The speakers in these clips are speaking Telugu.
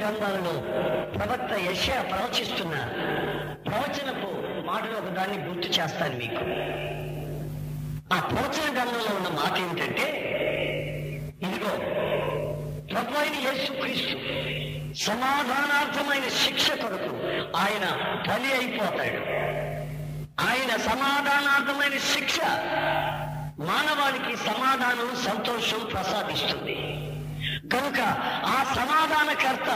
గ్రంథాలలో ప్రవక్త యశ ప్రవచిస్తున్న ప్రవచనపు మాటలు ఒక దాన్ని గుర్తు చేస్తాను మీకు. ఆ ప్రవచన గ్రంథంలో ఉన్న మాట ఏమిటంటే ఇదిగో ప్రభు అయిన యేసుక్రీస్తు సమాధానార్థమైన శిక్ష కొరకు ఆయన బలి అయిపోతాడు. ఆయన సమాధానార్థమైన శిక్ష మానవాళికి సమాధానం సంతోషం ప్రసాదిస్తుంది. కనుక ఆ సమాధానకర్త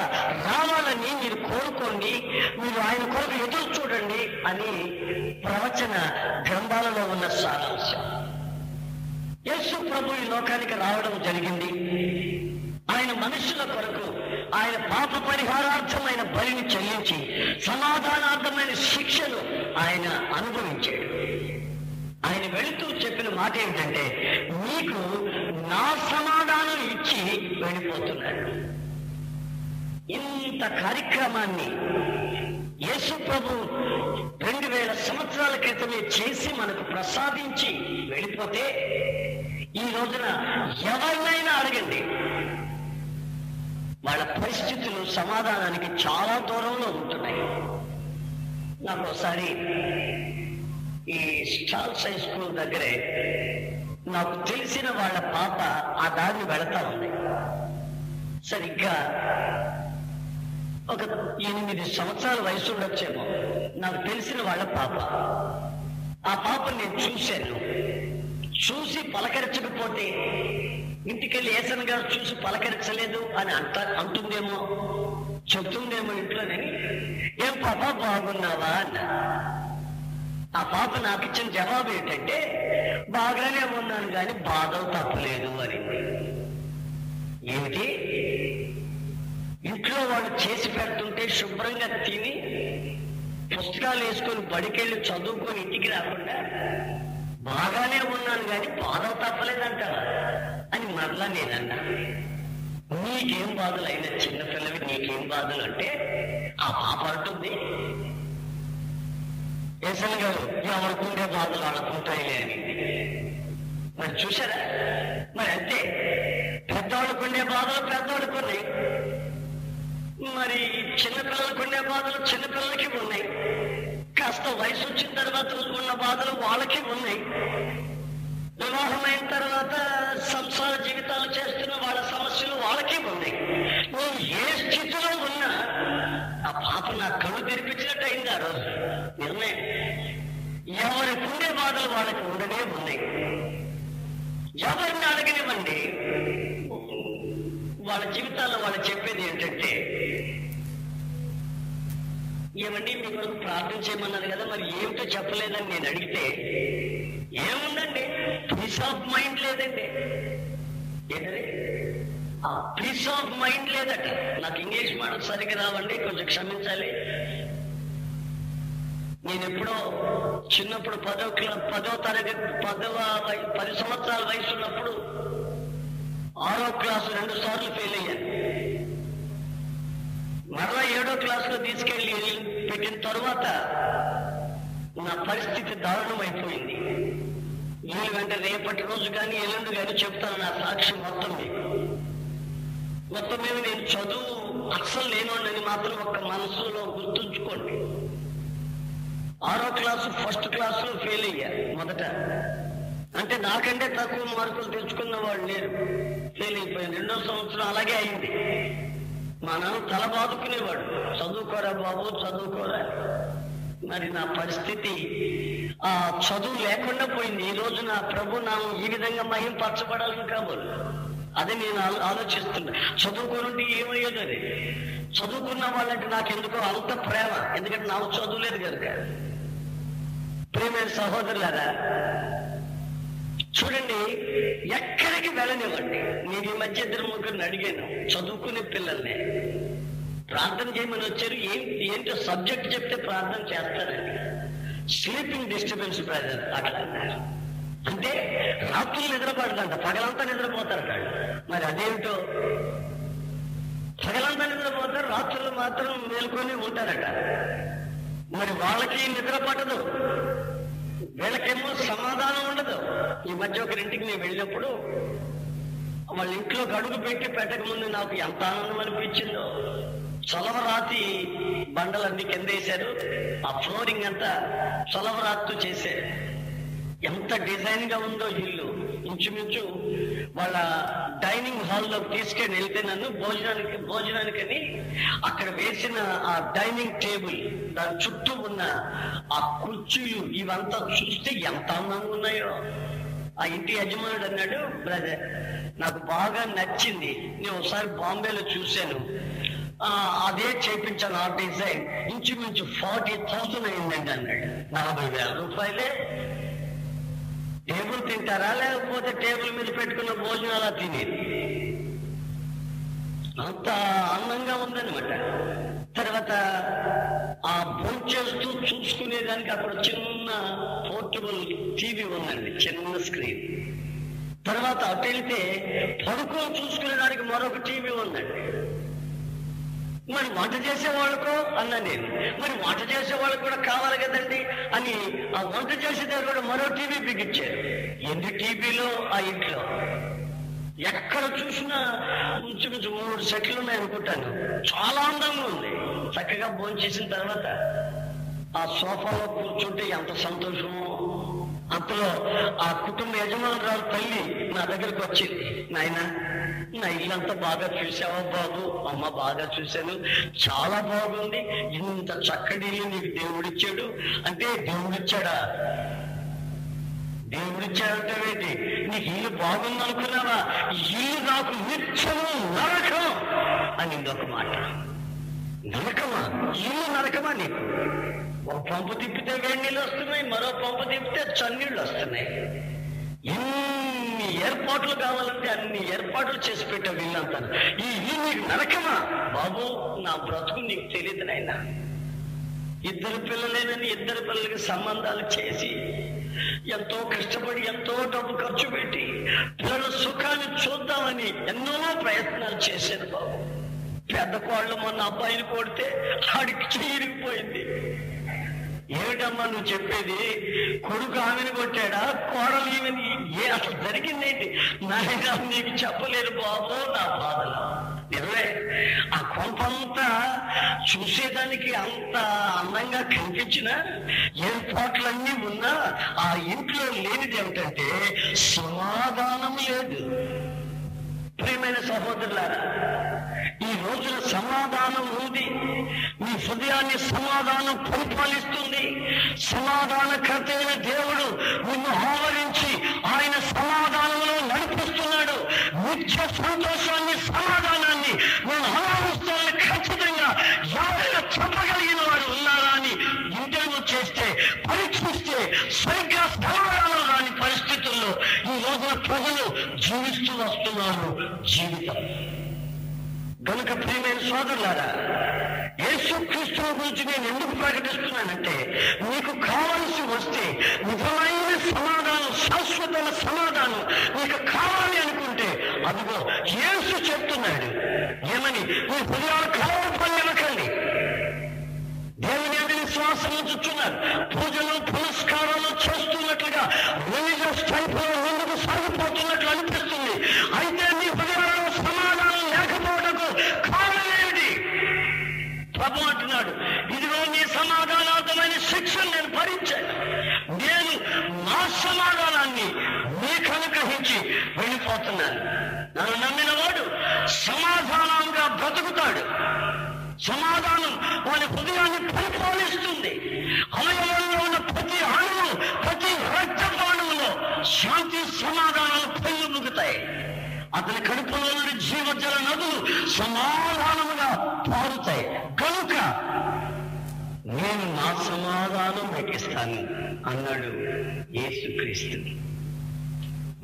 రావాలని మీరు కోరుకోండి మీరు ఆయన కొరకు ఎదురు చూడండి అని ప్రవచన గ్రంథాలలో ఉన్న సారాంశం. యేసు ప్రభు ఈ లోకానికి రావడం జరిగింది. ఆయన మనుషుల కొరకు ఆయన పాప పరిహారార్థమైన బలిని చెల్లించి సమాధానార్థమైన శిక్షను ఆయన అనుభవించాడు. ఆయన వెళుతూ చెప్పిన మాట ఏమిటంటే మీకు నా సమాధానం ఇచ్చి వెళ్ళిపోతున్నాడు ఇంత కార్యక్రమాన్ని యేసు ప్రభు రెండు వేల సంవత్సరాల క్రితమే చేసి మనకు ప్రసాదించి వెళ్ళిపోతే ఈ రోజున ఎవరినైనా అడగండి. వాళ్ళ పరిస్థితులు సమాధానానికి చాలా దూరంలో ఉంటున్నాయి. నాకు ఒకసారి ఈ స్టాల్స్ హై స్కూల్ దగ్గరే నాకు తెలిసిన వాళ్ళ పాప ఆ దారిని వెళతా ఉంది. సరిగ్గా ఒక ఎనిమిది సంవత్సరాల వయసు ఉండొచ్చేమో నాకు తెలిసిన వాళ్ళ పాప. ఆ పాప నేను చూశాను. చూసి పలకరించకపోతే ఇంటికెళ్ళి ఏసన్ గారు చూసి పలకరించలేదు అని అంట అంటుందేమో చెప్తుందేమో ఇంట్లోనే. ఏం పాప బాగున్నావా అన్న. ఆ పాప నాకు ఇచ్చిన జవాబు ఏంటంటే బాగానే ఉన్నాను కానీ బాధ తప్పలేదు అని ఏమిటి? ఇంట్లో వాళ్ళు చేసి పెడుతుంటే శుభ్రంగా తిని పుస్తకాలు వేసుకొని బడికెళ్ళి చదువుకొని ఇంటికి రాకుండా బాగానే ఉన్నాను కానీ బాధ తప్పలేదంట అని మరలా నేనన్నా. నీకేం బాధలు అయినా చిన్నపిల్లవి నీకేం బాధలు అంటే ఆ పాప అంటుంది ఏసన్ గారు ఎవరికుండే బాధలు వాళ్ళకుంటాయిలే అని మరి చూసారా మరి అంతే. పెద్దవాళ్ళకుండే బాధలు పెద్దవాళ్ళకు ఉన్నాయి మరి చిన్నపిల్లలకు ఉండే బాధలు చిన్నపిల్లలకి ఉన్నాయి. కాస్త వయసు వచ్చిన తర్వాత ఉన్న బాధలు వాళ్ళకి ఉన్నాయి. వివాహమైన తర్వాత సంసార జీవితాలు చేస్తున్న వాళ్ళ సమస్యలు వాళ్ళకి ఉన్నాయి. నువ్వు ఏ స్థితిలో ఉన్నా పాప నా కళ్ళు తెరిపించినట్టు అయింది ఆ రోజు. నిజమే. ఎవరికి ఉండే బాధలు వాళ్ళకి ఉండనే ఉన్నాయి. ఎవరిని అడగనివ్వండి వాళ్ళ జీవితాల్లో వాళ్ళు చెప్పేది ఏంటంటే ఏమండి మీ కొరకు ప్రార్థన చేయమన్నారు కదా మరి ఏమిటో చెప్పలేదని నేను అడిగితే ఏముందండి? పీస్ ఆఫ్ మైండ్ లేదండి. ఏంటంటే ఆ పీస్ ఆఫ్ మైండ్ లేదట. నాకు ఇంగ్లీష్ మాట సరిగ్గా రావండి కొంచెం క్షమించాలి. నేను ఎప్పుడో చిన్నప్పుడు పదో పదో తరగతి పదవ పది సంవత్సరాల వయసు ఉన్నప్పుడు ఆరో క్లాసు రెండు సార్లు ఫెయిల్ అయ్యాను మరలా ఏడో క్లాసులో తీసుకెళ్ళి పెట్టిన తర్వాత నా పరిస్థితి దారుణం అయిపోయింది వీళ్ళు వెంట రేపటి రోజు కానీ ఎల్లుండి కానీ చెప్తాను నా సాక్ష్యం మొత్తం మీకు. మొత్తం మీద నేను చదువు అస్సలు లేనోళ్ళని మాత్రం ఒక్క మనసులో గుర్తుంచుకోండి. ఆరో క్లాసు ఫస్ట్ క్లాసులో ఫెయిల్ అయ్యా మొదట. అంటే నాకంటే తక్కువ మార్కులు తెచ్చుకున్న వాళ్ళు లేరు ఫెయిల్ అయిపోయాను. రెండో సంవత్సరం అలాగే అయింది. మా నాన్న తల బాదుకునేవాడు. చదువుకోరా బాబు చదువుకోరా. మరి నా పరిస్థితి ఆ చదువు లేకుండా పోయింది. ఈ రోజు నా ప్రభు నా ఈ విధంగా మహింపరచబడాలని కాబోలు అదే నేను ఆలో- ఆలోచిస్తున్నా. చదువుకోనుంటే ఏమయ్యేది అది చదువుకున్న వాళ్ళంటే నాకు ఎందుకో అంత ప్రేమ. ఎందుకంటే నాకు చదువులేదు కనుక. ప్రేమైన సహోదరులారా చూడండి ఎక్కడికి వెళ్ళనివ్వండి. నేను ఈ మధ్య ఇద్దరు ముగ్గురిని అడిగాను చదువుకునే పిల్లల్ని. ప్రార్థన చేయమని వచ్చారు. ఏంటి ఏంటో సబ్జెక్ట్ చెప్తే ప్రార్థన చేస్తారండి స్లీపింగ్ డిస్టర్బెన్స్ బ్రదర్ అట్లా అన్నారు అంటే రాత్రులు నిద్రపడదంట పగలంతా నిద్రపోతారు వాళ్ళు. మరి అదేమిటో పగలంతా నిద్రపోతారు రాత్రులు మాత్రం మేల్కొని ఉంటారట. మరి వాళ్ళకి నిద్ర పట్టదు. వీళ్ళకేమో సమాధానం ఉండదు. ఈ మధ్య ఒకరింటికి నేను వెళ్ళినప్పుడు వాళ్ళ ఇంట్లో గడుగు పెట్టి పెట్టక ముందు నాకు ఎంత ఆనందం అనిపించిందో. చొలవరాతి బండలన్నీ కింద వేశారు ఆ ఫ్లోరింగ్ అంతా చలవరాత్తు చేశారు. ఎంత డిజైన్గా ఉందో ఇల్లు ఇంచుమించు వాళ్ళ డైనింగ్ హాల్లో తీసుకెళ్ళి వెళ్తే నన్ను భోజనానికి భోజనానికని అక్కడ వేసిన ఆ డైనింగ్ టేబుల్ దాని చుట్టూ ఉన్న ఆ కుర్చీలు ఇవంతా చూస్తే ఎంత అందంగా ఉన్నాయో. ఆ ఇంటి యజమానుడు అన్నాడు బ్రదర్ నాకు బాగా నచ్చింది. నేను ఒకసారి బాంబేలో చూశాను. అదే చేయించాను ఆ డిజైన్. ఇంచుమించు ఫార్టీ థౌసండ్ అయిందండి అన్నాడు. నలభై వేల రూపాయలే. టేబుల్ తింటారా లేకపోతే టేబుల్ మీద పెట్టుకున్న భోజనం అలా తినేది? అంత అందంగా ఉందన్నమాట. తర్వాత ఆ భోంచేస్తూ చూసుకునేదానికి అక్కడ చిన్న పోర్టబుల్ టీవీ ఉందండి చిన్న స్క్రీన్. తర్వాత అటు వెళ్తే పడుకో చూసుకునేదానికి మరొక టీవీ ఉందండి. మరి వంట చేసే వాళ్ళకో అన్నా నేను మరి వంట చేసే వాళ్ళకు కూడా కావాలి కదండి అని ఆ వంట చేసే దగ్గర కూడా మరో టీవీ బిగించారు ఎన్ని టీవీలో ఆ ఇంట్లో? ఎక్కడ చూసినా ఇంచుమించు మూడు సెట్లు ఉన్నాయి అనుకుంటాను. చాలా అందంగా ఉంది. చక్కగా భోంచేసిన తర్వాత ఆ సోఫాలో కూర్చుంటే ఎంత సంతోషమో. అంతలో ఆ కుటుంబ యజమానురాలు తల్లి నా దగ్గరకు వచ్చింది. నాయనా ఇల్లంతా బాగా చూసావా బాబు? అమ్మ బాగా చూశాను. చాలా బాగుంది. ఇంత చక్కటి ఇల్లు నీకు దేవుడిచ్చాడు. అంటే దేవుడిచ్చాడా? దేవుడిచ్చాడంటే నీకు ఇల్లు బాగుంది అనుకున్నావా ఇల్లు నాకు నిత్యము నరకం అని ఒక మాట. నరకమా? ఇల్లు నరకమా నీకు? ఒక పంపు తిప్పితే వేడి నీళ్ళు వస్తున్నాయి మరో పంపు తిప్పితే చన్నీళ్ళు వస్తున్నాయి. ఎన్ని ఏర్పాట్లు కావాలంటే అన్ని ఏర్పాట్లు చేసి పెట్టావు వీళ్ళంతా. ఈ నీకు నరకమా? బాబు నా బ్రతుకు నీకు తెలియదు నాయనా. ఇద్దరు పిల్లలేనని ఇద్దరు పిల్లలకి సంబంధాలు చేసి ఎంతో కష్టపడి ఎంతో డబ్బు ఖర్చు పెట్టి పిల్లల సుఖాన్ని చూద్దామని ఎన్నో ప్రయత్నాలు చేశాను బాబు. పెద్ద కోళ్ళు మొన్న అబ్బాయిని కొడితే ఆడికి చీరిగిపోయింది ఏమిటమ్మా నువ్వు చెప్పేది? కొడుకు ఆమెను కొట్టాడా? కోడలు ఈమెని ఏ అసలు జరిగిందేంటి? నాయన నీకు చెప్పలేదు బాబు నా బాధలు. నిజమే. ఆ కొంపంతా చూసేదానికి అంత అందంగా కనిపించిన ఏర్పాట్లన్నీ ఉన్నా ఆ ఇంట్లో లేనిది ఏమిటంటే సమాధానం లేదు. ప్రియమైన సహోదరులారా ఈ రోజున సమాధానం ఉంది. మీ హృదయాన్ని సమాధానం పరిపాలిస్తుంది. సమాధానకర్త అయిన దేవుడు నిన్ను ఆవరించి ఆయన సమాధానంలో నడిపిస్తున్నాడు. నిత్య సంతోషాన్ని సమాధానం జీవితం. గనుక ప్రియమైన సోదరులారా యేసు క్రీస్తుల గురించి నేను ఎందుకు ప్రకటిస్తున్నానంటే మీకు కావలసి వస్తే నిజమైన సమాధానం శాశ్వతమైన సమాధానం మీకు కావాలి అనుకుంటే అదిగో యేసు చెప్తున్నాడు. ఏమని? మీ హృదయాలు కలవరపడనివ్వకండి దేవుని మీద విశ్వాసం చూస్తున్నారు పూజలు పురస్కారాలు చేస్తున్నట్లుగా రిలీజియస్ టైప్లో సాగిపోతున్నట్లు అనిపిస్తుంది అయితే మీ హృదయాలలో సమాధానం లేకపోవటకు కారణం ఏమిటి ప్రభు అంటున్నాడు ఇదిగో నీ సమాధానార్థమైన శిక్షను నేను భరించాను నేను నా సమాధానాన్ని మీకు అనుగ్రహించి వెళ్ళిపోతున్నాను నన్ను నమ్మిన వాడు సమాధానంగా బ్రతుకుతాడు. సమాధానం వాని హృదయాన్ని పరిపాలిస్తుంది. అవయవంలో ఉన్న ప్రతి అణువు ప్రతి రక్తపాణువులో శాంతి సమాధానాలు పెళ్ళుముగుతాయి అతని కడుపులో నుండి జీవజల నదులు సమాధానముగా పారుతాయి. కనుక నేను నా సమాధానం పెట్టిస్తాను అన్నాడు యేసుక్రీస్తు.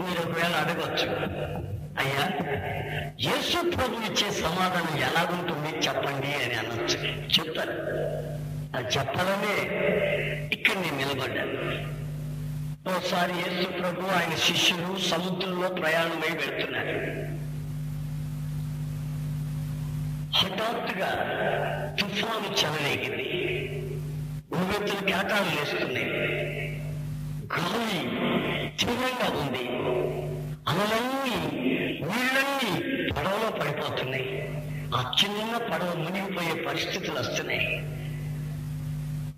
మీరు ఒకవేళ అడగచ్చు అయ్యా యేసు ప్రభు ఇచ్చే సమాధానం ఎలాగుంటుంది చెప్పండి అని అనొచ్చు. చెప్తాను. అది చెప్పాలనే ఇక్కడ నేను నిలబడ్డాను. ఓసారి యేసు ప్రభు ఆయన శిష్యులు సముద్రంలో ప్రయాణమై వెళ్తున్నారు. హఠాత్తుగా తుఫాను చెలరేగింది. ఉవ్వెత్తులు కేటాలు వేస్తున్నాయి గాలి తీవ్రంగా ఉంది. అలలన్నీ నీళ్ళన్నీ పడవలో పడిపోతున్నాయి. ఆ చిన్న పడవ మునిగిపోయే పరిస్థితులు వస్తున్నాయి.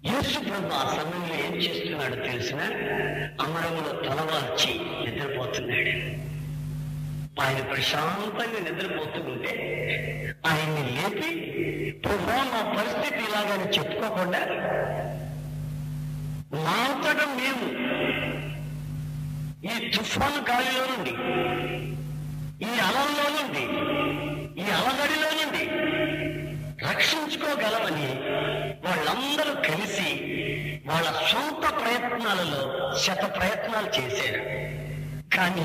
యేసు ప్రభు ఆ సమయంలో ఏం చేస్తున్నాడు తెలిసిన అమరములో తలవాల్చి నిద్రపోతున్నాడు. ఆయన ప్రశాంతంగా నిద్రపోతూ ఉంటే ఆయన్ని లేపి ప్రభు నా పరిస్థితి ఇలాగని చెప్పుకోకుండా మా మేము ఈ తుఫాను గాలిలో నుండి ఈ అలంలో నుండి ఈ అలగడిలో నుండి రక్షించుకోగలమని వాళ్ళందరూ కలిసి వాళ్ళ సొంత ప్రయత్నాలలో శత ప్రయత్నాలు చేశారు. కానీ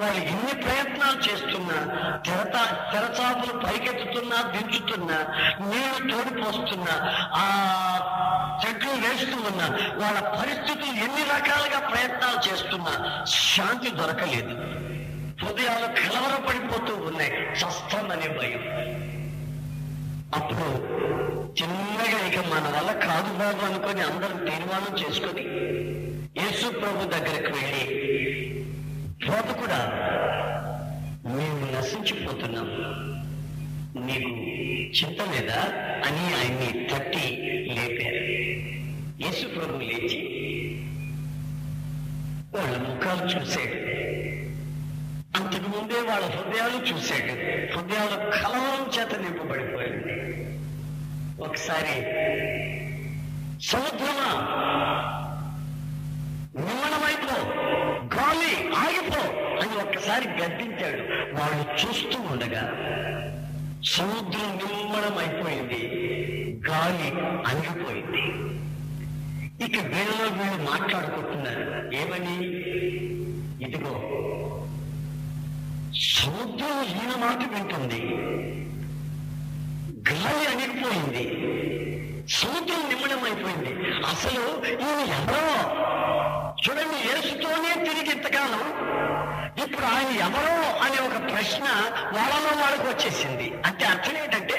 వాళ్ళు ఎన్ని ప్రయత్నాలు చేస్తున్నా తెరత తెరచాపులు పైకెత్తుతున్నా దించుతున్నా నీళ్ళు తోడిపోస్తున్నా ఆ చెట్లు వేస్తూ ఉన్నా వాళ్ళ పరిస్థితులు ఎన్ని రకాలుగా ప్రయత్నాలు చేస్తున్నా శాంతి దొరకలేదు. హృదయాలు కలవరపడిపోతూ ఉన్నాయి. చస్తామనే భయం. అప్పుడు చిన్నగా ఇక మన వల్ల కాదు బాబు అనుకొని అందరం తీర్మానం చేసుకొని యేసు ప్రభు దగ్గరికి వెళ్ళి బోధకుడా మేము నశించిపోతున్నాం. నీకు చింత లేదా అని ఆయన్ని తట్టి లేపారు. యేసు ప్రభు లేచి వాళ్ళ ముఖాలు చూశాడు. అంతకు ముందే వాళ్ళ హృదయాలు చూశాడు. హృదయాలు కలవరం చేత నింపబడిపోయింది ఒకసారి సముద్రమా? నిమ్మనమైపో గాలి ఆగిపో అని ఒక్కసారి గద్దించాడు. వాళ్ళు చూస్తూ ఉండగా సముద్రం నిమ్మడమైపోయింది గాలి అంగిపోయింది ఇక వీళ్ళలో వీళ్ళు మాట్లాడుకుంటున్నారు. ఏమని? ఇదిగో సముద్రం ఈయన మాట వింటుంది. గాలి అణిగిపోయింది. సముద్రం నిమ్మడం అయిపోయింది. అసలు ఈయన ఎవరో? చూడండి యేసుతోనే తిరిగి ఇంతకాలం. ఇప్పుడు ఆయన ఎవరో అనే ఒక ప్రశ్న వాళ్ళలో వాళ్ళకు వచ్చేసింది. అంటే అర్థం ఏంటంటే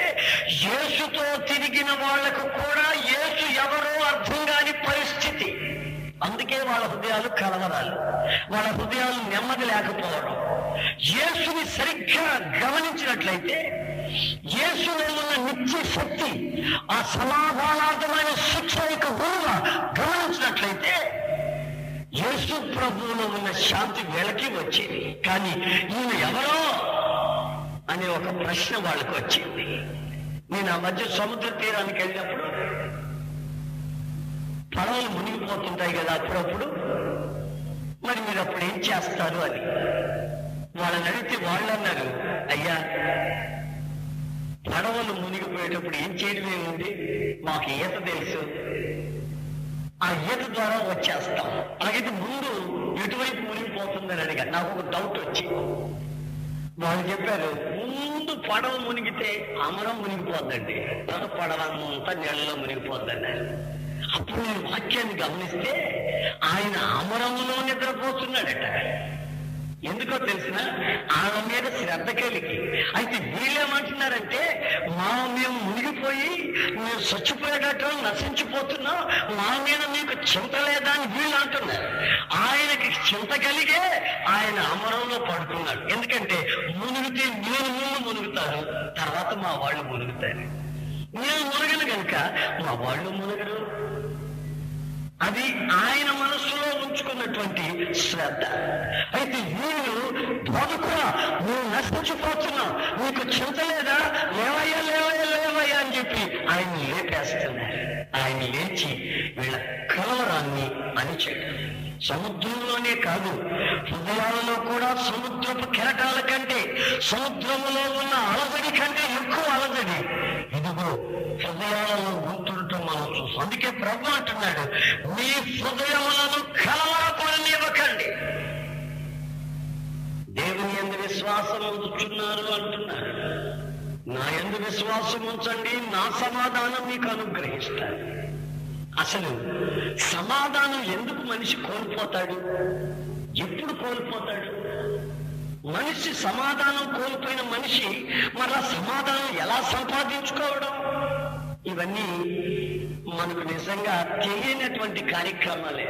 యేసుతో తిరిగిన వాళ్ళకు కూడా యేసు ఎవరో అర్థం కాని పరిస్థితి. అందుకే వాళ్ళ హృదయాలు కలవరాలు. వాళ్ళ హృదయాలు నెమ్మది లేకపోవడం. యేసుని సరిగ్గా గమనించినట్లయితే యేసులో ఉన్న నిత్య శక్తి ఆ సమాధానార్థమైన శిక్ష యొక్క విలువ గమనించినట్లయితే యేసు ప్రభువులో ఉన్న శాంతి వెలకి వచ్చింది. కానీ ఈయన ఎవరో అనే ఒక ప్రశ్న వాళ్ళకు వచ్చింది. నేను ఆ మధ్య సముద్ర తీరానికి వెళ్ళినప్పుడు పడవలు మునిగిపోతుంటాయి కదా అప్పుడప్పుడు. మరి మీరు అప్పుడు ఏం చేస్తారు అని వాళ్ళని అడిగితే వాళ్ళు అన్నారు అయ్యా పడవలు మునిగిపోయేటప్పుడు ఏం చేయడం ఏముంది? మాకు ఈత తెలుసు. ఆ ఈత ద్వారా వచ్చేస్తాం. అలాగైతే ముందు ఎటువైపు మునిగిపోతుందని అడిగా నాకు ఒక డౌట్ వచ్చి వాళ్ళు చెప్పారు ముందు పడవ మునిగితే అమరం మునిగిపోద్దండి. తర్వాత పడవ అంతా నీళ్ళలో మునిగిపోద్దన్నారు అప్పుడు నేను వాక్యాన్ని గమనిస్తే ఆయన అమరంలో నిద్రపోతున్నాడట. ఎందుకో తెలిసిన? ఆమె మీద శ్రద్ధ కలిగి. అయితే వీళ్ళేమంటున్నారంటే మా మేము మునిగిపోయి మేము చచ్చిపోయేటట్టు నశించిపోతున్నాం మా మీద మీకు చింత లేదా అని వీళ్ళు అంటున్నారు. ఆయనకి చింత కలిగే ఆయన అమరంలో పడుకున్నాడు. ఎందుకంటే మునిగితే నేను ముందు మునుగుతాను తర్వాత మా వాళ్ళు మునుగుతారు. నేను మునగను కనుక మా వాళ్ళు మునగరు. అది ఆయన మనస్సులో ఉంచుకున్నటువంటి శ్రద్ధ. అయితే వీళ్ళు బోధకురా నువ్వు నశించిపోతున్నావు. నీకు చింత లేదా? లేవయ్యా లేవయ్యా లేవయ్యా. చెప్పి ఆయన లేపేస్తున్నారు. ఆయన లేచి వీళ్ళ కలవరాన్ని అణిచాడు. సముద్రంలోనే కాదు హృదయాలలో కూడా సముద్రపు కెరటాల కంటే సముద్రంలో ఉన్న అలజడి కంటే ఎక్కువ అలజడి. ఇదిగో హృదయాలలో గుర్తుండటం మనం చూస్తాం. అందుకే ప్రభు అంటున్నాడు మీ హృదయములను కలవరపడనివ్వకండి దేవుని ఎందు విశ్వాసం ఉంచుతున్నారు అంటున్నారు నా ఎందు విశ్వాసం ఉంచండి నా సమాధానం మీకు అనుగ్రహిస్తాను. అసలు సమాధానం ఎందుకు మనిషి కోల్పోతాడు? ఎప్పుడు కోల్పోతాడు? మనిషి సమాధానం కోల్పోయిన మనిషి మరలా సమాధానం ఎలా సంపాదించుకోవడం? ఇవన్నీ మనకు నిజంగా తెలియనటువంటి కార్యక్రమాలే.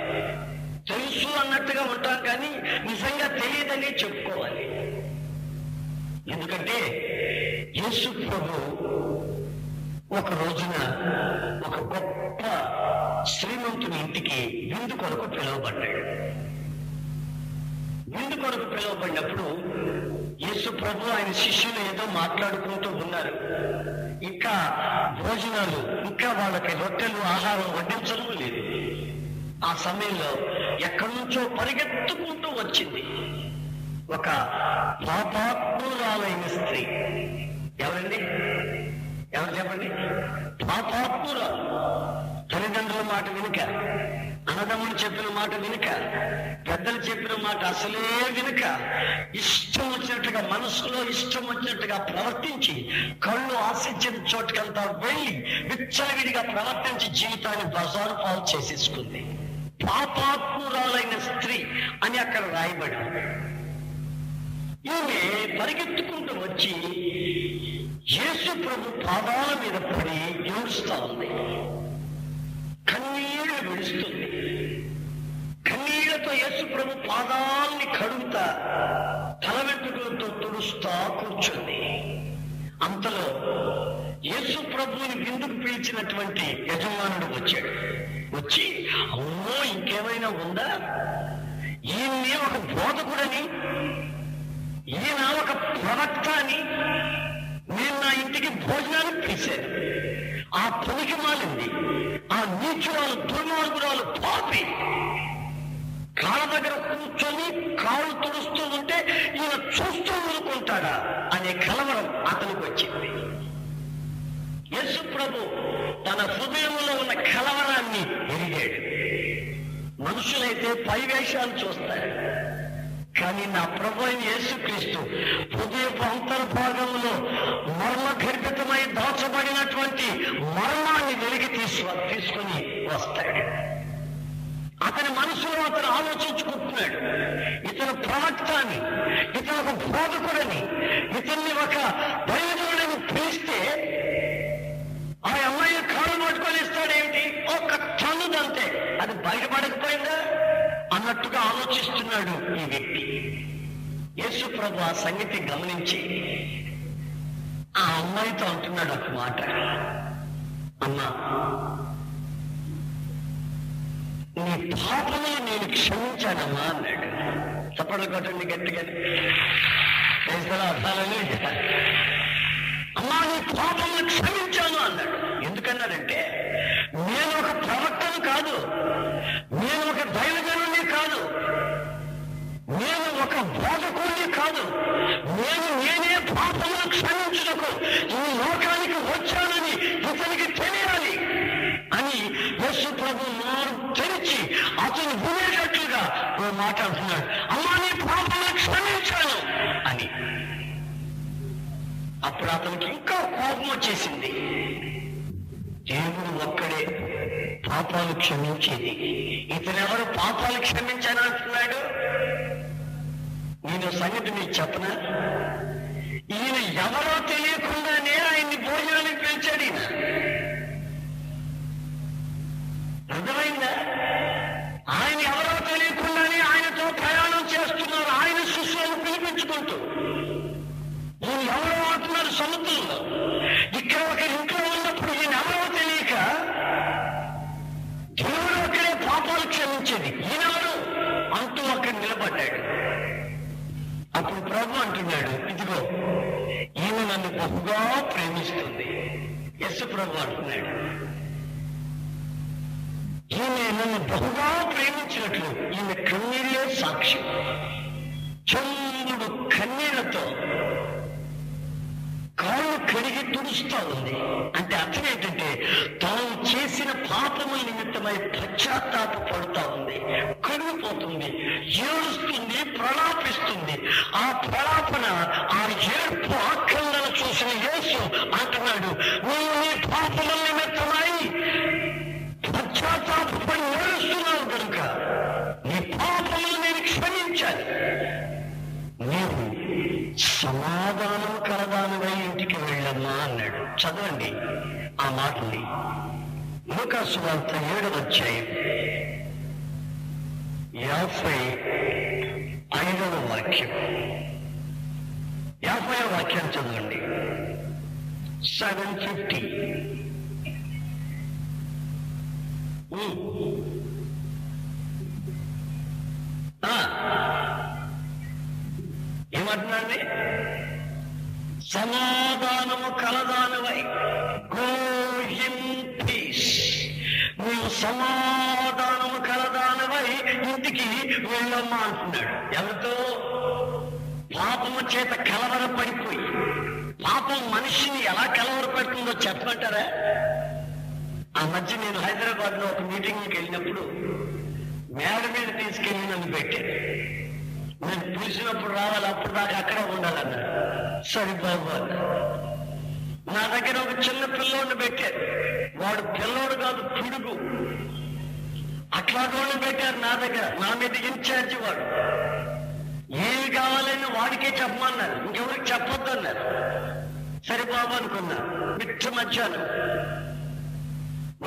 తెలుసు అన్నట్టుగా ఉంటాం కానీ నిజంగా తెలియదని చెప్పుకోవాలి. ఎందుకంటే యేసు ప్రభు ఒక రోజున ఒక గొప్ప శ్రీమంతుని ఇంటికి విందు కొరకు పిలువబడ్డాడు. విందు కొరకు పిలువబడినప్పుడు యేసు ప్రభు ఆయన శిష్యులు ఏదో మాట్లాడుకుంటూ ఉన్నారు. ఇంకా భోజనాలు ఇంకా వాళ్ళకి రొట్టెలు ఆహారం వడ్డించడం లేదు. ఆ సమయంలో ఎక్కడి నుంచో పరిగెత్తుకుంటూ వచ్చింది. ఒక పాపాత్మురాలైన స్త్రీ. ఎవరండి? ఎవరు చెప్పండి? పాపాత్మురాలు. తల్లిదండ్రుల మాట వినుక అన్నదమ్ముడు చెప్పిన మాట వినుక పెద్దలు చెప్పిన మాట అసలే వినుక ఇష్టం వచ్చినట్టుగా మనసులో ఇష్టం వచ్చినట్టుగా ప్రవర్తించి కళ్ళు ఆశించిన చోటుకంతా వెళ్ళి విచ్చలవిడిగా ప్రవర్తించి జీవితాన్ని బజారు పాలు చేసేసుకుంది. పాపాత్మురాలైన స్త్రీ అని అక్కడ రాయబడి ఈమె పరిగెత్తుకుంటూ వచ్చి యేసు ప్రభు పాదాల మీద పడి ఏడుస్తా ఉంది. కన్నీళ్ళు విడుస్తుంది. కన్నీళ్ళతో యేసు ప్రభు పాదాల్ని కడుగుతా తల వెంట్రుకలతో తుడుస్తా కూర్చుంది. అంతలో యేసు ప్రభువుని విందుకు పిలిచినటువంటి యజమానుడు వచ్చాడు. వచ్చి అమ్మో ఇంకేమైనా ఉందా? ఈమె ఒక బోధకుడని ఈయన ఒక ప్రవక్త అని నేను నా ఇంటికి భోజనానికి పిలిచాను. ఆ పనికి మాలింది. ఆ నీచురాలు దుర్మార్గురాలు పాపి. కాళ్ళ దగ్గర కూర్చొని కాళ్ళు తుడుస్తూ ఉంటే ఈయన చూస్తూ ఊరుకుంటాడా అనే కలవరం అతనికి వచ్చింది. యశు ప్రభు తన హృదయంలో ఉన్న కలవరాన్ని ఎరిగాడు. మనుషులైతే పై వేషాలు చూస్తారు. కానీ నా ప్రభు యేసుక్రీస్తు హృదయపు అంతర్భాగంలో మర్మ గర్భితమై దాచబడినటువంటి మర్మాన్ని వెలికి తీసు తీసుకుని వస్తాడు. అతని మనసులో అతను ఆలోచించుకుంటున్నాడు. ఇతను ప్రవక్త అని ఇతను ఒక బోధకుడని ఇతన్ని ఒక దైవజనుడని పిలిస్తే ఆ అమ్మాయి కాళ్ళు పట్టుకొని ఇస్తాడేమిటి ఒక చనుదంతే అది బయటపడకపోయిందా? అన్నట్టుగా ఆలోచిస్తున్నాడు ఈ వ్యక్తి. యేసు ప్రభు ఆ సంగతి గమనించి ఆ అమ్మాయితో అంటున్నాడు ఒక మాట. అమ్మా నీ పాపమే నేను క్షమించానమ్మా అన్నాడు. చప్పట్లు కొట్టండి గట్టిగా. అర్థాలని అమ్మా నీ పాపములు క్షమించాను అన్నాడు. ఎందుకన్నాడంటే నేను ఒక ప్రవక్తను కాదు. నేను ఒక దైవ నేను ఒక బోధకుడిని కాదు. నేను నేనే పాపమును క్షమించుటకు ఈ లోకానికి వచ్చానని ఇతనికి తెలియాలి అని యశు ప్రభు నోరు తెరిచి అతను వినేటట్లుగా ఓ మాట్లాడుతున్నాడు అమ్మా నీ పాపమును క్షమించాను అని. అప్పుడు అతనికి ఇంకా కోపం వచ్చేసింది. దేవుడు ఒక్కడే పాపాలు క్షమించేది. ఇతనెవరు పాపాలు క్షమించాను అంటున్నాడు? నేను సంగతి మీకు చెప్పనా? ఈయన ఎవరో తెలియకుండానే ఆయన్ని భోజనానికి పిలిచాడు ఈయన. అర్థమైందా? ఆయన ఎవరో తెలియకుండానే ఆయనతో ప్రయాణం చేస్తున్నారు. ఆయన శిష్యులను పిలిపించుకుంటూ. ఈయన ఎవరో అంటున్నారు సముద్రంలో. ఇక్కడ ఒక ఇంట్లో ఉన్నప్పుడు ఈయన ఎవరో తెలియక దేవుడు ఒక్కడే పాపాలు క్షమించేది ఈయనెవరు అంటూ అక్కడ నిలబడ్డాడు అప్పుడు ప్రభు అంటున్నాడు ఇదిగో ఈయన నన్ను బహుగా ప్రేమిస్తుంది. యశు ప్రభు అంటున్నాడు. ఈమె నన్ను బహుగా ప్రేమించినట్లు ఈమె కన్నీళ్ళే సాక్ష్యం చంద్రుడు కన్నీళ్ళతో కాళ్ళు కడిగి తుడుస్తా ఉంది. అంటే అర్థం ఏంటంటే తాను చేసిన పాపముల నిమిత్తమై పశ్చాత్తాప పడుతా ఉంది. కడిగిపోతుంది ఏడుస్తుంది ప్రలాపిస్తుంది. ఆ ప్రలాపన ఆ ఏడుపు ఆక్రందన చూసిన యేసు అంటున్నాడు నువ్వు నీ సమాధానం కలదానివై ఇంటికి వెళ్ళమ్మా అన్నాడు. చదవండి ఆ మాటని. లూకాసు వార్త ఏడు వచ్చాయి యాభై ఐదవ వాక్యం. యాభై వాక్యం చదవండి. సెవెన్ ఫిఫ్టీ సమాధానము కలదానవై గో ఇన్ పీస్ నీవు సమాధానము కలదానవై ఇంటికి వెళ్ళమ్మా అంటున్నాడు. ఎవరితో? పాపము చేత కలవరపడిపోయి. పాపం మనిషిని ఎలా కలవరపెడుతుందో చెప్పమంటారా? ఆ మధ్య నేను హైదరాబాద్లో ఒక మీటింగ్కి వెళ్ళినప్పుడు మేడ మీద తీసుకెళ్ళి నన్ను పెట్టాను నేను పిలిచినప్పుడు రావాలి అప్పుడు నాకు అక్కడ ఉండాలన్నారు సరే బాబు నా దగ్గర ఒక చిన్న పిల్లోడిని పెట్టారు. వాడు పిల్లోడు కాదు పిడుగు. అట్లాంటి పెట్టారు నా దగ్గర. నా మీద ఇన్ఛార్జి వాడు. ఏమి కావాలని వాడికే చెప్పమన్నారు. ఇంకెవరికి చెప్పొద్దు అన్నారు. సరే బాబు అనుకున్నా. మిట్ట మధ్యాహ్నం.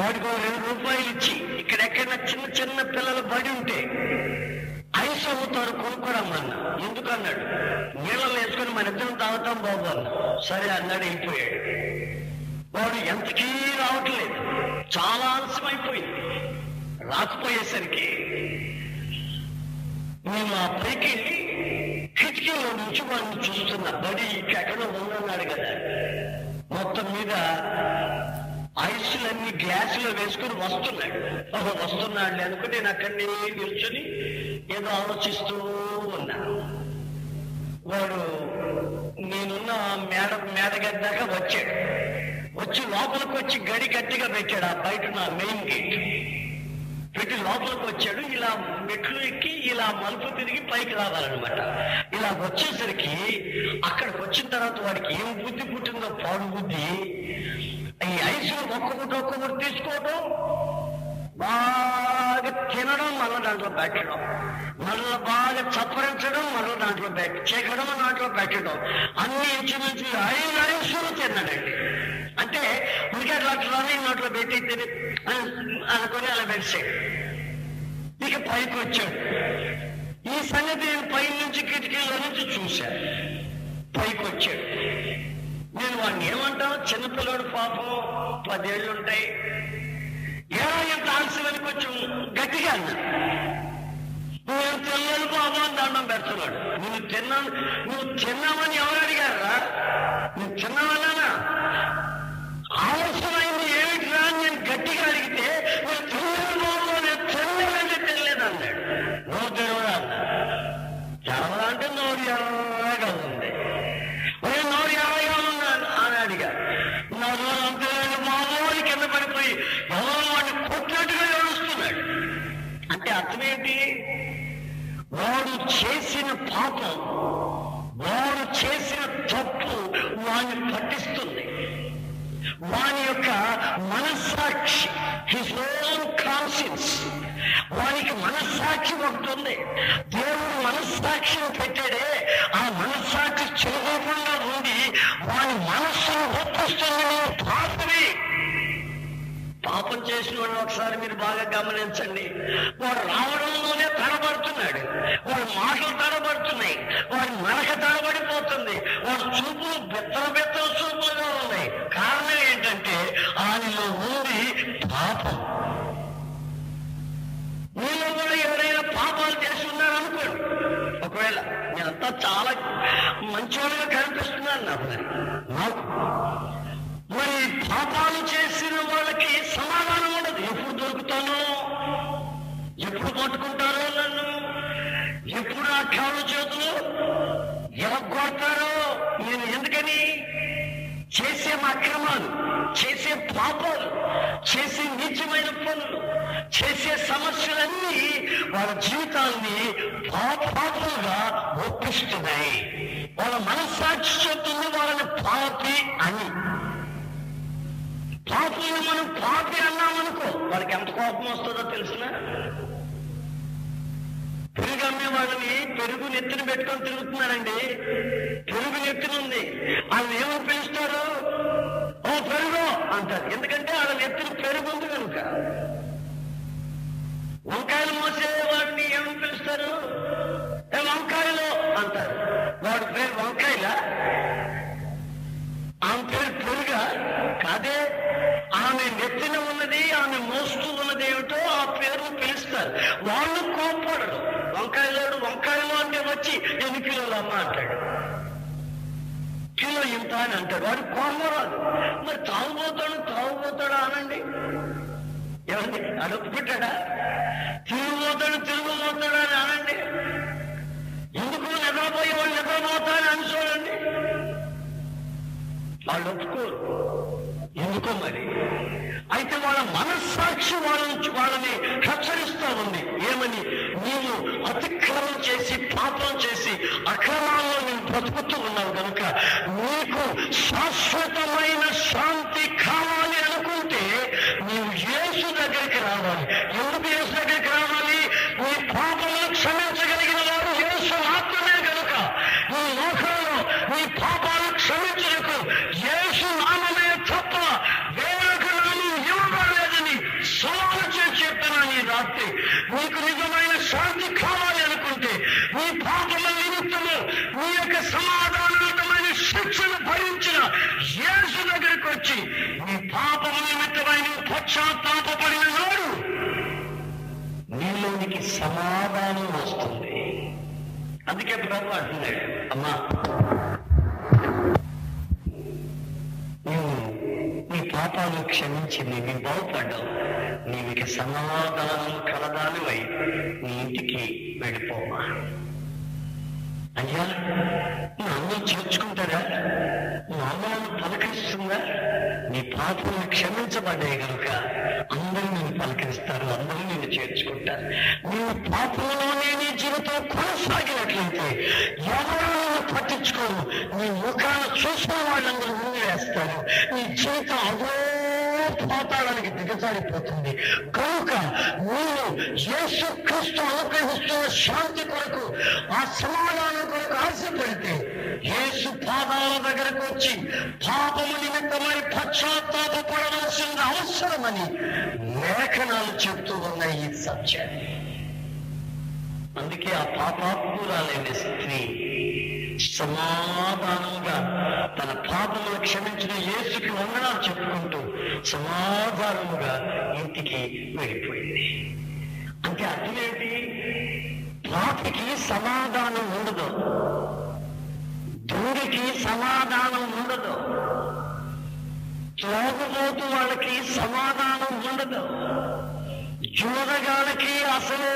వాడికి ఒక రెండు రూపాయలు ఇచ్చి ఇక్కడెక్కడైనా చిన్న చిన్న పిల్లలు బడి ఉంటే ఐస్ అమ్ముతారు కొనుక్కోరమ్మన్నా ఎందుకన్నాడు? నీళ్ళలో వేసుకొని మన ఇద్దరం తాగుతాం బాబు అన్న. సరే అన్నాడు వెళ్ళిపోయాడు. వాడు ఎంతకీ రావట్లేదు. చాలా ఆలస్యమైపోయింది. అయిపోయింది రాకపోయేసరికి నేను ఆ పైకి వెళ్ళి కిటికీలో నుంచి వాడిని చూస్తున్నా బడి ఎక్కడో ఉందన్నాడు కదా. మొత్తం మీద ఐసులన్నీ గ్లాసులో వేసుకుని వస్తున్నాడు. ఓహో వస్తున్నాడు అనుకుని నేను అక్కడనే నిల్చుని ఏదో ఆలోచిస్తూ ఉన్నాను వాడు నేనున్న మేడ మేడగడ్డ వచ్చాడు. వచ్చి లోపలికి వచ్చి గడి గట్టిగా పెట్టాడు ఆ బయట నా మెయిన్ గేట్. పెట్టి లోపలికి వచ్చాడు. ఇలా మెట్లు ఎక్కి ఇలా మలుపు తిరిగి పైకి రావాలన్నమాట. ఇలా వచ్చేసరికి అక్కడికి వచ్చిన తర్వాత వాడికి ఏం బుద్ధి పుట్టిందో పాడు బుద్ధి ఈ ఐసులు ఒక్కొక్కటి ఒక్కొక్కటి తీసుకోవటం బాగా తినడం మళ్ళీ దాంట్లో పెట్టడం మళ్ళీ బాగా చప్పరించడం మళ్ళీ దాంట్లో పెట్టి చెక్కడం దాంట్లో పెట్టడం అన్ని ఇంచుమించు ఐదు ఐసులు తిన్నాడండి. అంటే ఉడికి అట్లా నోట్లో పెట్టి తిని అనుకుని అలా పెట్టాడు ఇక పైకి వచ్చాడు. ఈ సంగతి నేను పై నుంచి కిటికీలో నుంచి చూశాను. పైకి వచ్చాడు. నేను వాడిని ఏమంటాను? చిన్నపిల్లడు పాపం పదేళ్ళు ఉంటాయి ఏమో ఎంత ఆలస్యమని కొంచెం గట్టిగా అన్నా. నేను తిన్నాను బాబు అని దండం పెడుతున్నాడు. నువ్వు తిన్నాను నువ్వు తిన్నామని ఎవరు అడిగారా? నువ్వు తిన్నావన్నానా? ఆలస్యమైంది ఏమిటి రా అని నేను గట్టిగా అడిగితే నువ్వు తిన్నాను బాబు నేను తిన్నానంటే తినలేదు అన్నాడు నువ్వు తినవా తెరవరా అంటే నోరు ఎర్రగా ఉంది ఒరే నోరు ఎర్రగా ఉన్నాను అని అడిగా నా నోరు అంతే మామూలు కింద పడిపోయి ఎవరో వాడిని కొట్టినట్టుగా ఏడుస్తున్నాడు అంటే అర్థమేంటి వాడు చేసిన పాపం వాడు చేసిన తప్పు వాడిని పట్టిస్తుంది వాని యొక్క మనస్సాక్షి హిస్ ఓన్ కాన్షియన్స్ వానికి మనస్సాక్షి ఉంటుంది. దేవుడు మనస్సాక్షిని పెట్టాడే. ఆ మనస్సాక్షి చెలగకుండా ఉండి వాని మనస్సును ఒప్పిస్తుంది నేను పాపం చేసిన వాడిని ఒకసారి మీరు బాగా గమనించండి. వాడు రావడంలోనే తడబడుతున్నాడు. వాడు మాటలు తడబడుతున్నాయి. వాడి మనక తడబడిపోతుంది. వాడి చూపులు బెత్తర బెత్తర చూపులుగా ఉన్నాయి. కారణం ఏంటంటే ఆయనలో ఉంది పాపం. మీలో కూడా ఎవరైనా పాపాలు చేసి ఉన్నారనుకోండి. ఒకవేళ నేనంతా చాలా మంచివాడిగా కనిపిస్తున్నాను నాకు మరి నాకు. మరి పాపాలు చేసిన కోపం వస్తుందో తెలిసిన? పెరుగు అమ్మే వాళ్ళని పెరుగు నెత్తిన పెట్టుకొని తిరుగుతున్నారండి పెరుగు నెత్తినుంది వాళ్ళని ఏమో పిలుస్తారు? ఓ పెరుగు అంటారు. ఎందుకంటే వాళ్ళ నెత్తిన పెరుగు ఉంది కనుక. వంకాయలు మోసే వాడిని ఏమని పిలుస్తారు ఏ వంకాయలు అంటారు వాడి పేరు వంకాయ వంకాయలా ఆమె పేరు పెరుగా కాదే ఆమె నెత్తిన ఉన్నది ఆమె మోస్తూ ఉన్నది ఏమిటో ఆ పేరు పిలుస్తారు వాళ్ళు కోప్పడరు వంకాయలాడు వంకాయలు అంటే వచ్చి ఎన్ని కిలోలు అమ్మ అంటాడు. కిలో ఇంత అని అంటాడు. వాడు కోమరాదు మరి తాగుబోతాడు తాగుబోతాడా అనండి? ఏమండి అడుగు పెట్టాడా? తిరుగుబోతాడు తిరుగుబోతాడా అని అనండి? ఎందుకు నిద్రపోయే వాళ్ళు నిద్రపోతాడని అని చూడండి. వాళ్ళు ఒప్పుకోరు. ఎందుకో మరి? అయితే వాళ్ళ మనస్సాక్షి వాళ్ళని వాళ్ళని హెచ్చరిస్తా ఉంది. ఏమని? నీవు అతిక్రమం చేసి పాపం చేసి అక్రమాల్లో నేను బ్రతుకుతూ ఉన్నావు కనుక నీకు శాశ్వతమైన శాంతి కావాలి అనుకుంటే నీవు యేసు దగ్గరికి రావాలి. ఎందుకు యేసు దగ్గరికి రావాలి? నీ పాపములు క్షమించగలిగిన వారు యేసు మాత్రమే కనుక నీ లోకంలో నీ పాప క్షమించకు యేసు నామమే తప్ప వేరొక నామం ఇవ్వబడలేదని సవాలు చేసి చెప్తున్నాను ఈ రాత్రి నీకు నిజమైన శాంతి కావాలి అనుకుంటే నీ పాపల నిమిత్తము నీ యొక్క సమాధానమైన శిక్షను భరించిన యేసు దగ్గరికి వచ్చి నీ పాపల నిమిత్తమైన పశ్చాత్తాపడిన నీలోనికి సమాధానం వస్తుంది. అందుకే ప్రభు అంటున్నాడు అమ్మా నువ్వు నీ పాపాలు క్షమించి నీ బాగుపడ్డావు నీవికి సమాధానం కలదానివై నీ ఇంటికి వెళ్ళిపోమా. అయ్యా నీ అన్నం చేర్చుకుంటారా? నువ్వు అమ్మను పలకరిస్తుందా? నీ పాపలు క్షమించబడ్డాయి కనుక అందరూ నేను పలకరిస్తారు అందరూ నేను చేర్చుకుంటారు. నేను పాపంలోనే నీ జీవితం కొనసాగినట్లయితే ఎవరు పట్టించుకోరు. నీ ముఖాన్ని చూసిన వాళ్ళందరూ ముందు వేస్తారు నీ జీవితం అదో పాతాళానికి దిగజారిపోతుంది కనుక నేను యేసు క్రీస్తు అనుగ్రహిస్తున్న శాంతి కొరకు ఆ సమాధానం కొరకు ఆశపడితే యేసు పాదాల దగ్గరకు వచ్చి పాపము నిమిత్తమై పశ్చాత్తాపడవలసిన అవసరమని లేఖనాలు చెప్తూ ఉన్నాయి ఈ సత్యాన్ని. అందుకే ఆ పాపాత్మురాలైన స్త్రీ సమాధానంగా తన పాపములు క్షమించిన యేసుకి వందనాలు చెప్పుకుంటూ సమాధానముగా ఇంటికి వెళ్ళిపోయింది. అంటే అర్థమేంటి పాపికి సమాధానం ఉండదు. దూరికి సమాధానం ఉండదు. త్రోగబోతు వాళ్ళకి సమాధానం ఉండదు. జూదగాళ్ళకి అసలే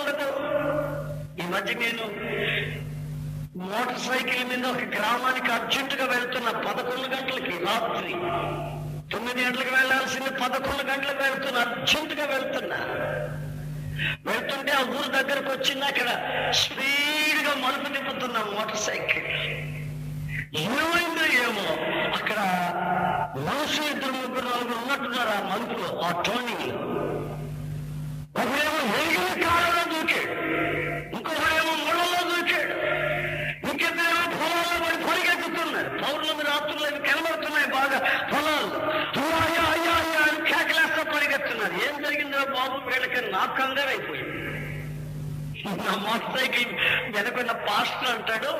ఉండదు. మధ్య నేను మోటార్ సైకిల్ మీద ఒక గ్రామానికి అర్జెంటుగా వెళ్తున్న పదకొండు గంటలకి రాత్రి తొమ్మిది గంటలకు వెళ్ళాల్సింది పదకొండు గంటలకు వెళ్తున్నా అర్జెంటుగా వెళ్తున్నా. వెళ్తుంటే ఆ ఊరు దగ్గరకు వచ్చింది అక్కడ స్పీడ్గా మలుపు తిప్పుతున్నా మోటార్ సైకిల్. ఏమైందో ఏమో అక్కడ మనుషులు ఇద్దరు ముగ్గురు నలుగురు ఉన్నట్టున్నారు ఆ మలుపులో ఆ టర్నింగ్లో ఒకడేమో వెలిగిన కాలంలో దూకాడు. బాగా పొలాలు అయ్యా అయ్యా అయ్యా అని కేకలేస్తా పరిగెత్తున్నారు. ఏం జరిగిందో బాబు వీళ్ళకి నాకు కంగారు అయిపోయింది. నా మోటార్ సైకిల్ వెనకున్న పాస్టర్ అంటాడు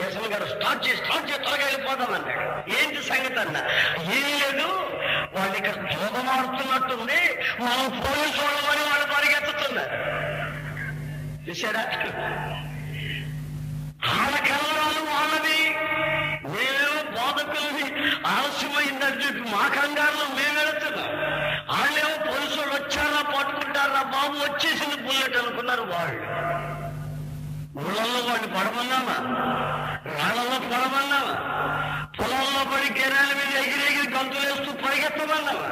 యశ్వ గారు స్టార్ట్ చేసి స్టార్ట్ చేసి త్వరగా వెళ్ళిపోదాం అన్నాడు ఏంటి సంగతి అన్న? ఏం లేదు వాళ్ళు ఇక్కడ జోగమాడుతున్నట్టుంది మనం పోలీసు వాళ్ళమని వాళ్ళు పరిగెత్తుతున్నారు. చూసారా వాళ్ళ కలవరాలు వాళ్ళది నేను బోధకులని ఆలస్యమైందని చెప్పి మా కంగారులో మేము వెళుతున్నాం వాళ్ళేమో పోలీసు వాళ్ళు వచ్చారా పట్టుకుంటారా బాబు వచ్చేసింది బుల్లెట్ అనుకున్నారు వాళ్ళు. ఊళ్ళల్లో వాడిని పడమన్నామా రాళ్ళలో పడమన్నామా పొలంలో పడి గెరాల మీద ఎగిరి ఎగిరి గంతులేస్తూ పరిగెత్తమన్నామా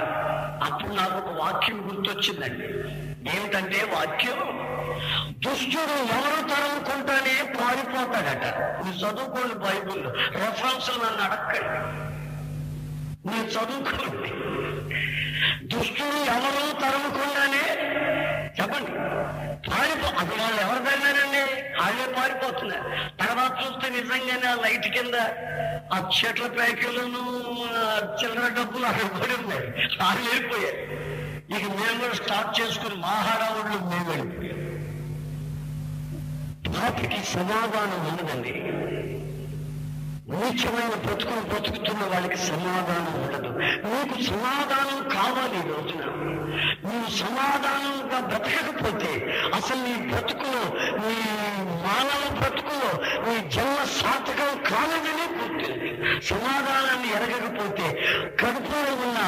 అప్పుడు నాకు ఒక వాక్యం గుర్తొచ్చిందండి. ఏమిటంటే వాక్యం దుష్టుడు ఎవరు తరుముకుంటానే పారిపోతాడట. మీరు చదువుకోండి బైబుల్ రెఫరెన్స్ నన్ను అడక్కండి మీరు చదువుకోండి దుష్టుడు ఎవరు తరుముకుండానే చెప్పండి. పారిపో అది వాళ్ళు ఎవరు తరిమారండి వాళ్ళే పారిపోతున్నారు. తర్వాత చూస్తే నిజంగానే ఆ లైట్ కింద ఆ చెట్ల ప్యాకెట్లను చిల్లర డబ్బులు అక్కడ పడి ఉన్నాయి. వాళ్ళు వెళ్ళిపోయారు. ఇక మేము కూడా స్టార్ట్ చేసుకుని మా హడావుళ్ళు మేము వెళ్ళిపోయాం. పాపికి సమాధానం ఉండదండి నీచమైన బ్రతుకులు బ్రతుకుతున్న వాళ్ళకి సమాధానం ఉండదు. నీకు సమాధానం కావాలి ఈ రోజున. నువ్వు సమాధానంగా బ్రతకకపోతే అసలు నీ బ్రతుకులో నీ మానవ బ్రతుకులో నీ జన్మ సార్థకం కాలేదని గుర్తుంది. సమాధానాన్ని ఎరగకపోతే కడుపులో ఉన్న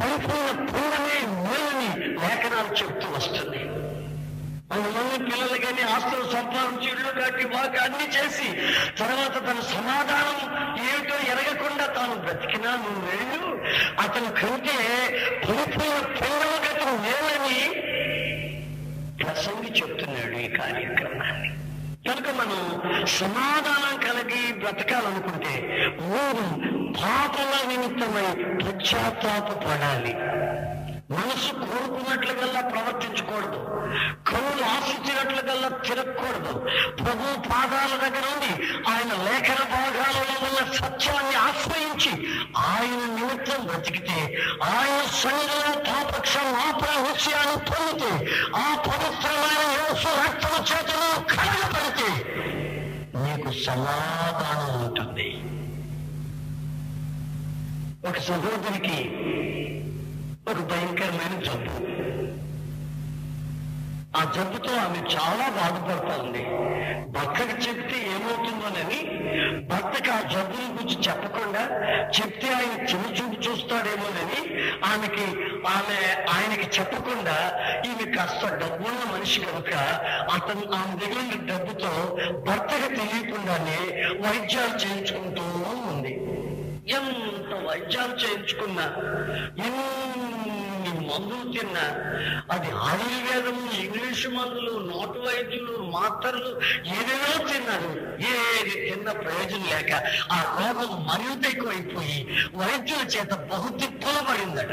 పరిపూర్ణ పూర్ణమే మేలని లేఖనాలు చెప్తూ వస్తుంది కొంతమంది పిల్లలు కానీ ఆస్తులు సంపాదించి ఇళ్ళు కట్టి బాగా అన్ని చేసి తర్వాత తన సమాధానం ఏమిటో ఎరగకుండా తాను బ్రతికినా నువ్వు అతను కంటే పరిపూర్ణ పూర్వగతం మేలని ప్రసంగి చెప్తున్నాడు ఈ కార్యక్రమాన్ని. కనుక మనం సమాధానం కలిగి బ్రతకాలనుకుంటే మూడు పాపల నిమిత్తమై పశ్చాత్తాప పడాలి మనసు కోరుకున్నట్లుగల్లా ప్రవర్తించకూడదు. కవులు ఆశించినట్లుగల్లా తిరగకూడదు. ప్రభు పాదాల దగ్గర ఉండి ఆయన లేఖన భాగాలలో ఉన్న సత్యాన్ని ఆశ్రయించి ఆయన నిమిత్తం బ్రతికితే ఆయన సన్నిధిలో పాప క్షమాపణ విషయాన్ని పొందితే ఆ పవిత్రమైన యోసు రక్తమ చేతను కలగబడితే నీకు సమాధానం ఉంటుంది. ఒక సహోదరికి ఒక భయంకరమైన జబ్బు. ఆ జబ్బుతో ఆమె చాలా బాధపడతా ఉంది. భర్తకి చెప్తే ఏమవుతుందోనని భర్తకి ఆ జబ్బుని గురించి చెప్పకుండా చెప్తే ఆయన చిన్న చూపు చూస్తాడేమోనని ఆమెకి ఆమె ఆయనకి చెప్పకుండా ఈమె కాస్త డబ్బున్న మనిషి కనుక అతను ఆమె దగ్గర డబ్బుతో భర్తకి తెలియకుండానే వైద్యాలు చేయించుకుంటూ ఉంది. ఎంత వైద్యాలు చేయించుకున్నా ఎన్ని మందులు తిన్నా అది ఆయుర్వేదము ఇంగ్లీషు మందులు నోటు వైద్యులు మాత్రలు ఏదేదో తిన్నారు. ఏది తిన్న ప్రయోజనం లేక ఆ రోగం మరింత ఎక్కువైపోయి వైద్యుల చేత బహు తిప్పలు పడిందట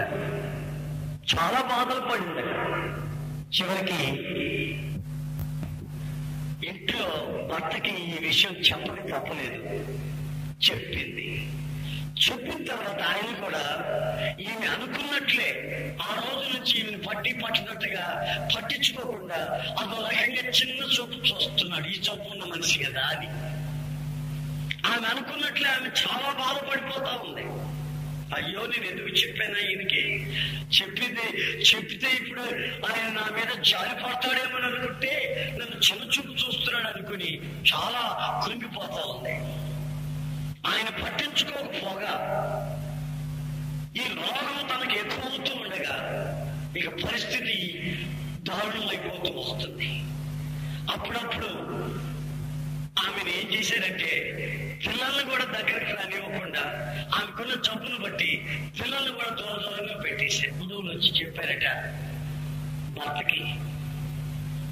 చాలా బాధలు పడిందట. చివరికి ఇంట్లో భర్తకి ఈ విషయం చెప్పక తప్పలేదు. చెప్పింది. చెప్పిన తర్వాత ఆయన కూడా ఈమె అనుకున్నట్లే ఆ రోజు నుంచి ఈమెను పట్టి పట్టినట్టుగా పట్టించుకోకుండా అదో రకంగా చిన్న చూపు చూస్తున్నాడు. ఈ చూపు ఉన్న మనిషి కదా అని ఆమె అనుకున్నట్లే ఆమె చాలా బాధపడిపోతా ఉంది. అయ్యో నేను ఎందుకు చెప్పాను ఈయనకి? చెప్పింది చెప్పితే ఇప్పుడు ఆయన నా మీద జారి పడతాడేమో అనుకుంటే నన్ను చిన్న చూపు చూస్తున్నాడు అనుకుని చాలా కృంగిపోతా ఉంది. ఆయన పట్టించుకోకపోగా ఈ రోగం తనకి ఎక్కువవుతూ ఉండగా ఇక పరిస్థితి దారుణం అయిపోతూ వస్తుంది. అప్పుడప్పుడు ఆమెను ఏం చేశారంటే పిల్లల్ని కూడా దగ్గరికి రానివ్వకుండా ఆమెకున్న జబ్బును బట్టి పిల్లల్ని కూడా దూర దూరంగా పెట్టేసి బంధువులు వచ్చి చెప్పారట భర్తకి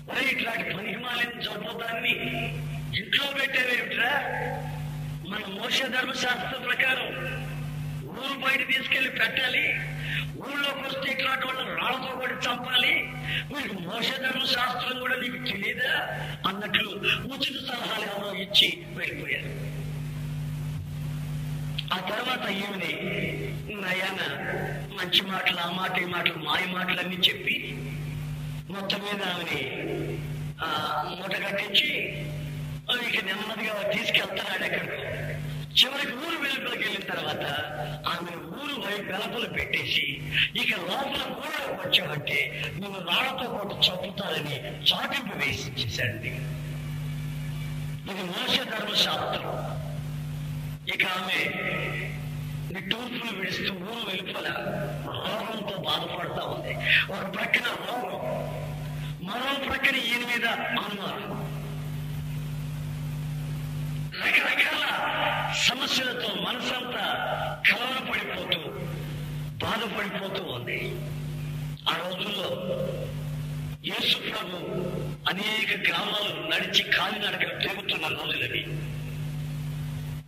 మరి ఇట్లాంటి పనిహిమాలిన జబ్బు దాన్ని ఇంట్లో పెట్టారేమిట్రా మన మోస ధర్మశాస్త్రం ప్రకారం ఊరు బయట తీసుకెళ్ళి పెట్టాలి ఊళ్ళోకి వస్తే ఇట్లాంటి రాళ్ళతో కూడా చంపాలి. మీకు మోస ధర్మశాస్త్రం కూడా నీకు తెలియదా అన్నట్లు ఉచిత సలహాలు ఎవరో ఇచ్చి వెళ్ళిపోయారు. ఆ తర్వాత ఈమెని నయాన మంచి మాటలు ఆ మాట ఈ మాటలు మాయ మాటలన్నీ చెప్పి మొత్తం మీద ఆమెని ఆ, మూట కట్టించి ఇక నెమ్మదిగా తీసుకెళ్తున్నాడు ఎక్కడికో చివరికి ఊరు వెలుపలకి వెళ్ళిన తర్వాత ఆమె ఊరు వైపు వెలుపల పెట్టేసి ఇక లోపల ఊళ్ళోకి వచ్చామంటే నువ్వు రాళ్ళతో పాటు చంపుతానని చాటింపు వేసి ఇచ్చేశాడండి. ఇది మోస ధర్మశాస్త్రం ఇక ఆమె నిట్టూర్పులు విడుస్తూ ఊరు వెలుపల రోగంతో బాధపడతా ఉంది. ఒక ప్రక్కన రోగం మరో ప్రక్కన ఈయన మీద అనుమానం. రకరకాల సమస్యలతో మనసంతా కలవర పడిపోతూ బాధపడిపోతూ ఉంది. ఆ రోజుల్లో యేసు ప్రభు అనేక గ్రామాలు నడిచి కాలినడక తిరుగుతున్న రోజులవి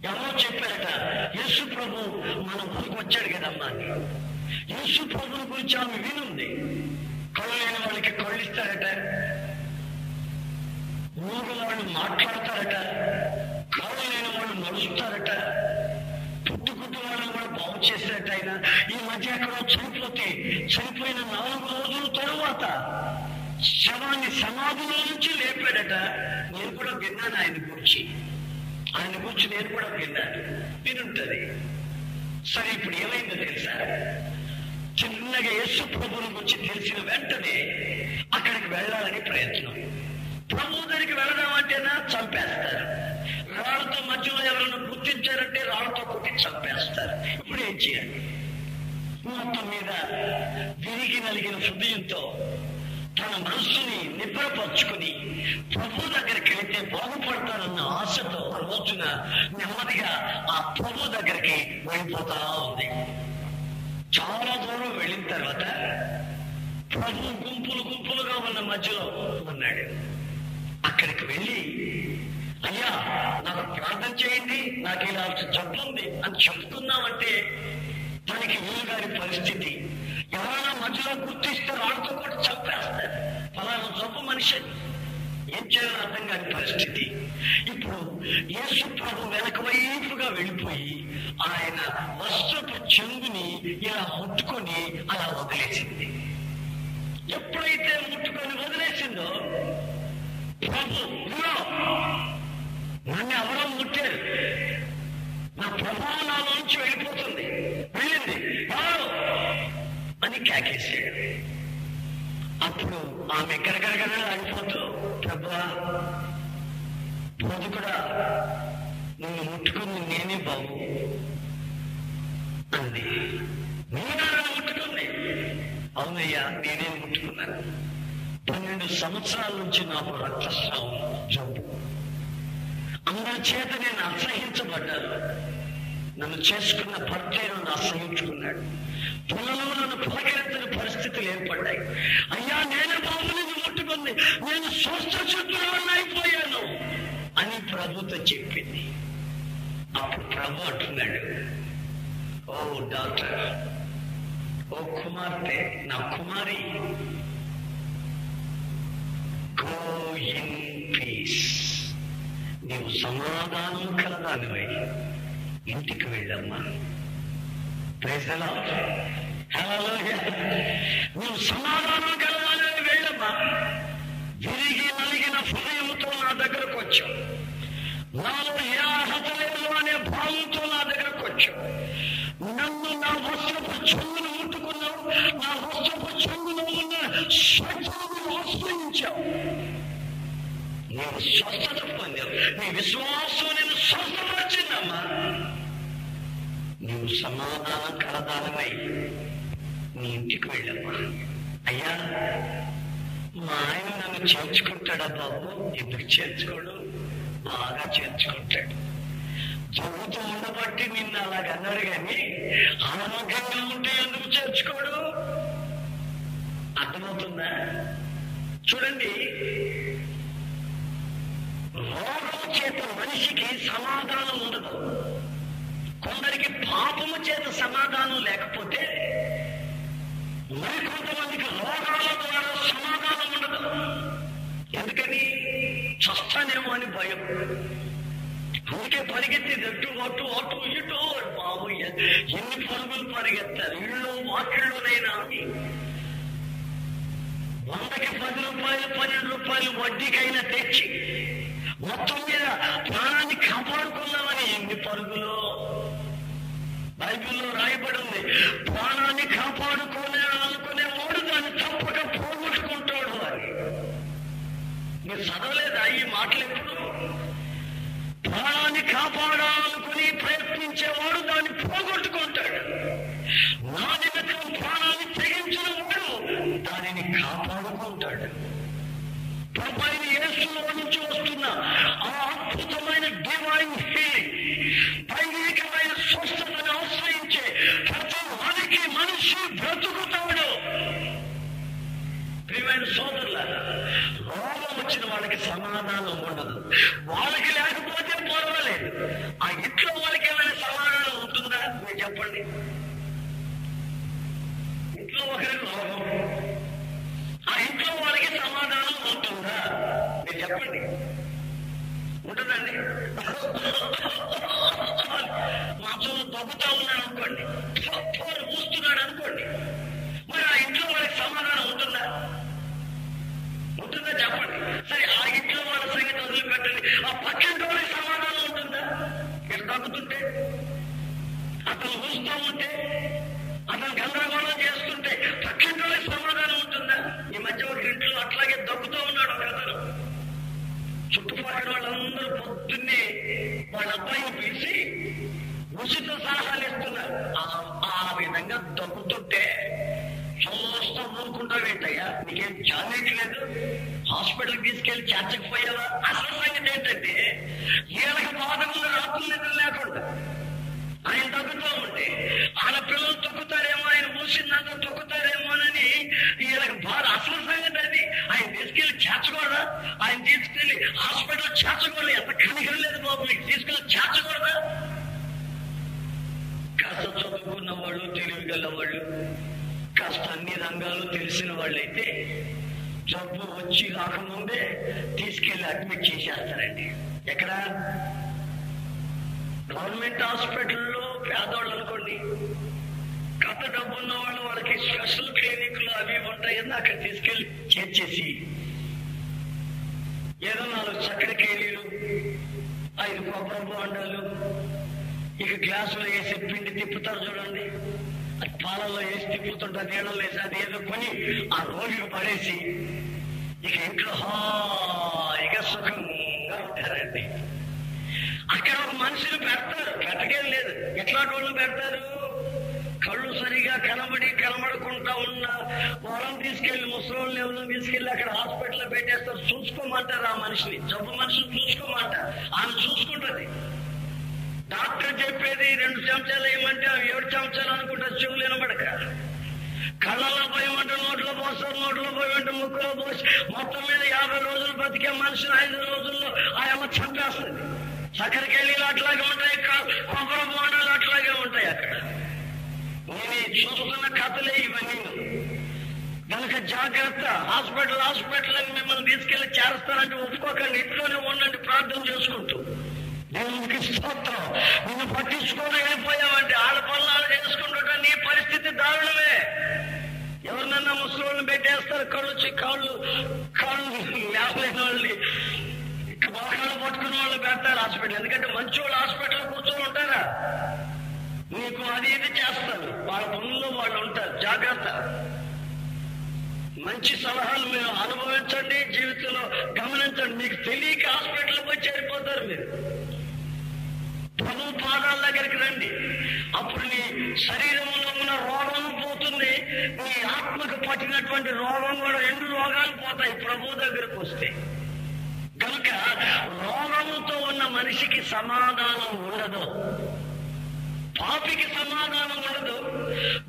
ఎవరో చెప్పారట యేసు ప్రభు మన ఊరికి వచ్చాడు కదమ్మా అని. యేసు ప్రభుల గురించి ఆమె వినుంది. కళ్ళు లేని వాళ్ళకి కళ్ళు ఇస్తారట. మూగుల వాళ్ళు మాట్లాడతారట. కాళ్ళు లేని వాళ్ళు నడుస్తారట పుట్టుకుట్టు వాళ్ళని కూడా బాగు చేశారట ఆయన. ఈ మధ్య ఎక్కడో చనిపోతే చనిపోయిన నాలుగు రోజుల తరువాత శవాన్ని సమాధిలో నుంచి లేపాడట. నేను కూడా విన్నాను ఆయన గురించి. ఆయన గురించి నేను కూడా విన్నాను. వినుంటది. సరే ఇప్పుడు ఏమైందో తెలుసా? చిన్నగా యేసు ప్రభుని గురించి తెలిసిన వెంటనే అక్కడికి వెళ్ళాలని ప్రయత్నం. ప్రభు దగ్గరికి వెళ్ళడం అంటేనా చంపేస్తారు. రాళ్ళతో మధ్యలో ఎవరైనా గుర్తించారంటే రాళ్ళతో కొట్టి చంపేస్తారు. ఇప్పుడు ఏం చేయాలి? మొత్తం మీద విరిగి నలిగిన హృదయంతో తన మనస్సుని నిబ్బరపరుచుకుని ప్రభు దగ్గరికి వెళితే బాగుపడతానన్న ఆశతో రోజున నెమ్మదిగా ఆ ప్రభు దగ్గరికి వెళ్ళిపోతా ఉంది. చాలా దూరం వెళ్ళిన తర్వాత ప్రభు గుంపులు గుంపులుగా ఉన్న మధ్యలో ఉన్నాడు. అక్కడికి వెళ్ళి అయ్యా నాకు ప్రార్థన చేయండి నాకు ఇలా జబ్బు అని చెప్తున్నామంటే తనకి వీలుగారి పరిస్థితి. ఎవరైనా మధ్యలో గుర్తిస్తే వాళ్ళతో కూడా చంపేస్తారు. ఫలానా జబ్బు మనిషి. ఏం చేయాలో అర్థం కాని పరిస్థితి. ఇప్పుడు యేసు ప్రభు వెనక వైపుగా వెళ్ళిపోయి ఆయన వస్త్రపు చెంగుని ఇలా ముట్టుకొని అలా వదిలేసింది ఎప్పుడైతే ముట్టుకొని వదిలేసిందో ప్రభు ఇదిగో, నన్ను ఎవరో ముట్టారు నా ప్రభావం నాలోంచి వెళ్ళిపోతుంది వెళ్ళింది ఎవరు అని కేకేశాడు అప్పుడు ఆమె గరగరగర ఆగిపోతూ ప్రభా రోజు కూడా నిన్ను ముట్టుకుంది నేనే బాబు అంది నేనా నన్ను ముట్టుకుంది అవునయ్యా నేనే ముట్టుకున్నాను పన్నెండు సంవత్సరాల నుంచి నాకు రక్తస్రావం జబ్బు అందరి చేత నేను అసహించబడ్డాను నన్ను చేసుకున్న భర్తే నన్ను అసహించుకున్నాడు. పొలంలో నన్ను పులకరించిన పరిస్థితులు ఏర్పడ్డాయి. అయ్యా నేనే బాబుని ముట్టుకుంది నేను స్వస్థ చిత్తులను అయిపోయాను అని ప్రభుతో చెప్పింది. అప్పుడు ప్రభు అంటున్నాడు ఓ డాక్టర్ ఓ కుమార్తె నా కుమారి సమాధానం కలదానివై ఇంటికి వెళ్ళమ్మా. ప్రజల నువ్వు సమాధానం కలగాలని వెళ్ళమ్మా. విరిగి నలిగిన హృదయంతో నా దగ్గరకు వచ్చావు. నాలో ఏ అర్హత లేదు అనే భావంతో నా దగ్గరకు వచ్చావు. నన్ను నా వస్త్రపు చెంగును ముట్టుకున్నావు. నా వస్త్రపు చెంగును ఉన్న శక్తులను ఆశ్రయించావు. నీవు స్వస్థత పొందావు నీ విశ్వాసం నేను స్వస్థపరిచిందమ్మా. నీవు సమాధానం కలదానమై నీ ఇంటికి వెళ్ళమ్మా. అయ్యా మా ఆయన నన్ను చేర్చుకుంటాడా బాబు? ఎందుకు చేర్చుకోడు బాగా చేర్చుకుంటాడు. చదువుతూ ఉండబట్టి నిన్ను అలాగ అన్నాడు కానీ ఆరోగ్యంగా ఉంటే ఎందుకు చేర్చుకోడు? అర్థమవుతుందా? చూడండి రోగం చేత మనిషికి సమాధానం ఉండదు. కొందరికి పాపము చేత సమాధానం లేకపోతే మరికొంతమందికి రోగాల ద్వారా సమాధానం ఉండదు. ఎందుకని? చస్తానేమో అని భయం. అందుకే పరిగెత్తి అటు అటు అటు ఇటు బాబు ఎన్ని పరుగులు పరిగెత్తారు? ఇళ్ళు వాకిళ్ళునైనా వందకి పది రూపాయలు పన్నెండు రూపాయలు వడ్డీకైనా తెచ్చి మొత్తం మీద ప్రాణాన్ని కాపాడుకుందామని ఎన్ని పరుగులు బైబిల్లో రాయబడి ఉంది. ప్రాణాన్ని కాపాడుకునే అనుకునే మూడు దాన్ని తప్పక పోగొట్టుకుంటాడు అని మీరు చదవలేదా ఈ మాటలు ఎప్పుడు ప్రాణాన్ని కాపాడాలనుకుని ప్రయత్నించేవాడు దాన్ని పోగొట్టుకుంటాడు. నా నిమిత్తం ప్రాణాన్ని తెగించిన వాడు దానిని కాపాడుకుంటాడు. ప్రభైన యేసులో నుంచి వస్తున్న ఆ అద్భుతమైన డివైన్ హీలింగ్ దైవికమైన స్వస్థతను ఆశ్రయించే ప్రతి వారికి మనిషి బ్రతుకుతాడు. ప్రియమైన సోదరుల రోగం వచ్చిన వాళ్ళకి సమాధానం ఉండదు. వాళ్ళకి లేకపోతే పర్వాలేదు. ఆ ఇంట్లో వాళ్ళకి ఏమైనా సమాధానం ఉంటుందా? మీరు చెప్పండి. ఇంట్లో ఒకరికి రోగం ఆ ఇంట్లో వాళ్ళకి సమాధానం ఉంటుందా? మీరు చెప్పండి. ఉంటుందండి. మాతో దొబ్బుతా ఉన్నాను అనుకోండి. మూస్తున్నాడు అనుకోండి. మరి ఆ ఇంట్లో వాళ్ళకి సమాధానం ఉంటుందా? ఉంటుందా చెప్పండి. సరే ఆ ఇంట్లో వాళ్ళ సంగతి వదిలిపెట్టండి. ఆ పక్కింటి వాళ్ళకి సమాధానం ఉంటుందా? మీరు తగ్గుతుంటే అతను ఊస్తూ ఉంటే అతను గందరగోళం చేస్తుంటే పక్కింటి వాళ్ళకి సమాధానం ఆవిడ అబ్బాయి పిలిచి ఉచిత సలహాలు ఇస్తున్నారు. ఆ విధంగా దొక్కుతుంటే చూస్తా ఊరుకుంటావేంటయ్యా నీకేం చాలేట్లేదు హాస్పిటల్ తీసుకెళ్ళి చేర్చకపోయావా? అసలు సంగతి ఏంటంటే వీళ్ళకి పాదములు రాకుండా లేకుండా ఆయన తగ్గుతూ ఉంటే ఆయన పిల్లలు తొక్కుతారేమో ఆయన మూసిందంతా తొక్కుతారేమోనని తీసుకెళ్ళి చేర్చకూడదా ఆయన తీసుకెళ్ళి హాస్పిటల్ చేర్చకూడదు ఎంత కనికరం లేదు బాబు మీకు తీసుకెళ్ళి చేర్చకూడదా కాస్త చదువుకున్న వాళ్ళు తెలివి గల వాళ్ళు కాస్త అన్ని రంగాలు తెలిసిన వాళ్ళైతే జబ్బు వచ్చి రాకముందే తీసుకెళ్ళి అడ్మిట్ చేసేస్తారండి. ఎక్కడ? గవర్నమెంట్ హాస్పిటల్లో పేదవాళ్ళు అనుకోండి. కథ డబ్బున్న వాళ్ళు వాళ్ళకి స్పెషల్ క్లినిక్లు అవి ఉంటాయని అక్కడ తీసుకెళ్ళి చేర్చేసి ఏదో నాలుగు చక్కటి కేలీలు ఐదు కొబ్బరి బోండాలు ఇక గ్లాసులో వేసి పిండి తిప్పుతారు చూడండి. అది పాలల్లో వేసి తిప్పుతుంటారు నీళ్ళలో వేసి అది ఏదో కొని ఆ రోగికి పడేసి ఇక ఇంట్లో హాయిగా సుఖంగా ఉంటారండి. అక్కడ ఒక మనిషిని పెడతారు. పెట్టకేం లేదు. ఎట్లాంటి వాళ్ళు పెడతారు? కళ్ళు సరిగా కనబడి కనబడకుండా ఉన్న వాళ్ళని తీసుకెళ్ళి ముసలోళ్ళని ఎవరిని తీసుకెళ్ళి అక్కడ హాస్పిటల్లో పెట్టేస్తారు. చూసుకోమంటారు ఆ మనిషిని? జబ్బు మనిషిని చూసుకోమంటారు ఆమె చూసుకుంటది. డాక్టర్ చెప్పేది రెండు చెంచాలు వేయమంటే అవి ఏడు చెంచాలు అనుకుంటే చెవులు వినబడక. కళ్ళలో పోయమంటే నోట్లో పోస్తారు నోట్లో పోయమంటే ముక్కులో పోసి మొత్తం మీద యాభై రోజులు బతికే మనిషిని ఐదు రోజుల్లో ఆయమ్మ చంపేస్తుంది. చక్కెరకెళ్ళీలు అట్లాగే ఉంటాయి కొబ్బరి బోండాలు అట్లాగే ఉంటాయి అక్కడ. నేను చూసుకున్న చూస్తున్న కథలే ఇవన్నీ. కనుక జాగ్రత్త. హాస్పిటల్ హాస్పిటల్ అని మిమ్మల్ని తీసుకెళ్ళి చేరుస్తారంటే ఒప్పుకోకండి. ఇంట్లోనే ఉండండి ప్రార్థన చేసుకుంటూ. దేవునికి స్తోత్రం. నిన్ను పట్టించుకొని వెళ్ళిపోయావంటే ఆడ పనులు ఆడ చేసుకుంటుంటే నీ పరిస్థితి దారుణమే. ఎవరినన్నా ముసలిని పెట్టేస్తారు కళ్ళు వచ్చి కాళ్ళు కాళ్ళు లేవలేని వాళ్ళని. మోకాళ్ళు పట్టుకున్న వాళ్ళు పెడతారు హాస్పిటల్. ఎందుకంటే మంచి వాళ్ళు హాస్పిటల్ కూర్చొని ఉంటారా? నీకు అది ఇది చేస్తారు వాళ్ళ పనుల్లో వాళ్ళు ఉంటారు. జాగ్రత్త. మంచి సలహాలు మీరు అనుభవించండి జీవితంలో గమనించండి. మీకు తెలియక హాస్పిటల్ పోయి చేరిపోతారు మీరు. ప్రభు పాదాల దగ్గరికి రండి. అప్పుడు నీ శరీరంలో ఉన్న రోగం పోతుంది. నీ ఆత్మకు పట్టినటువంటి రోగం కూడా రెండు రోగాలు పోతాయి ప్రభు దగ్గరకు వస్తే. కనుక రోగముతో ఉన్న మనిషికి సమాధానం ఉండదు. పాపికి సమాధానం ఉండదు.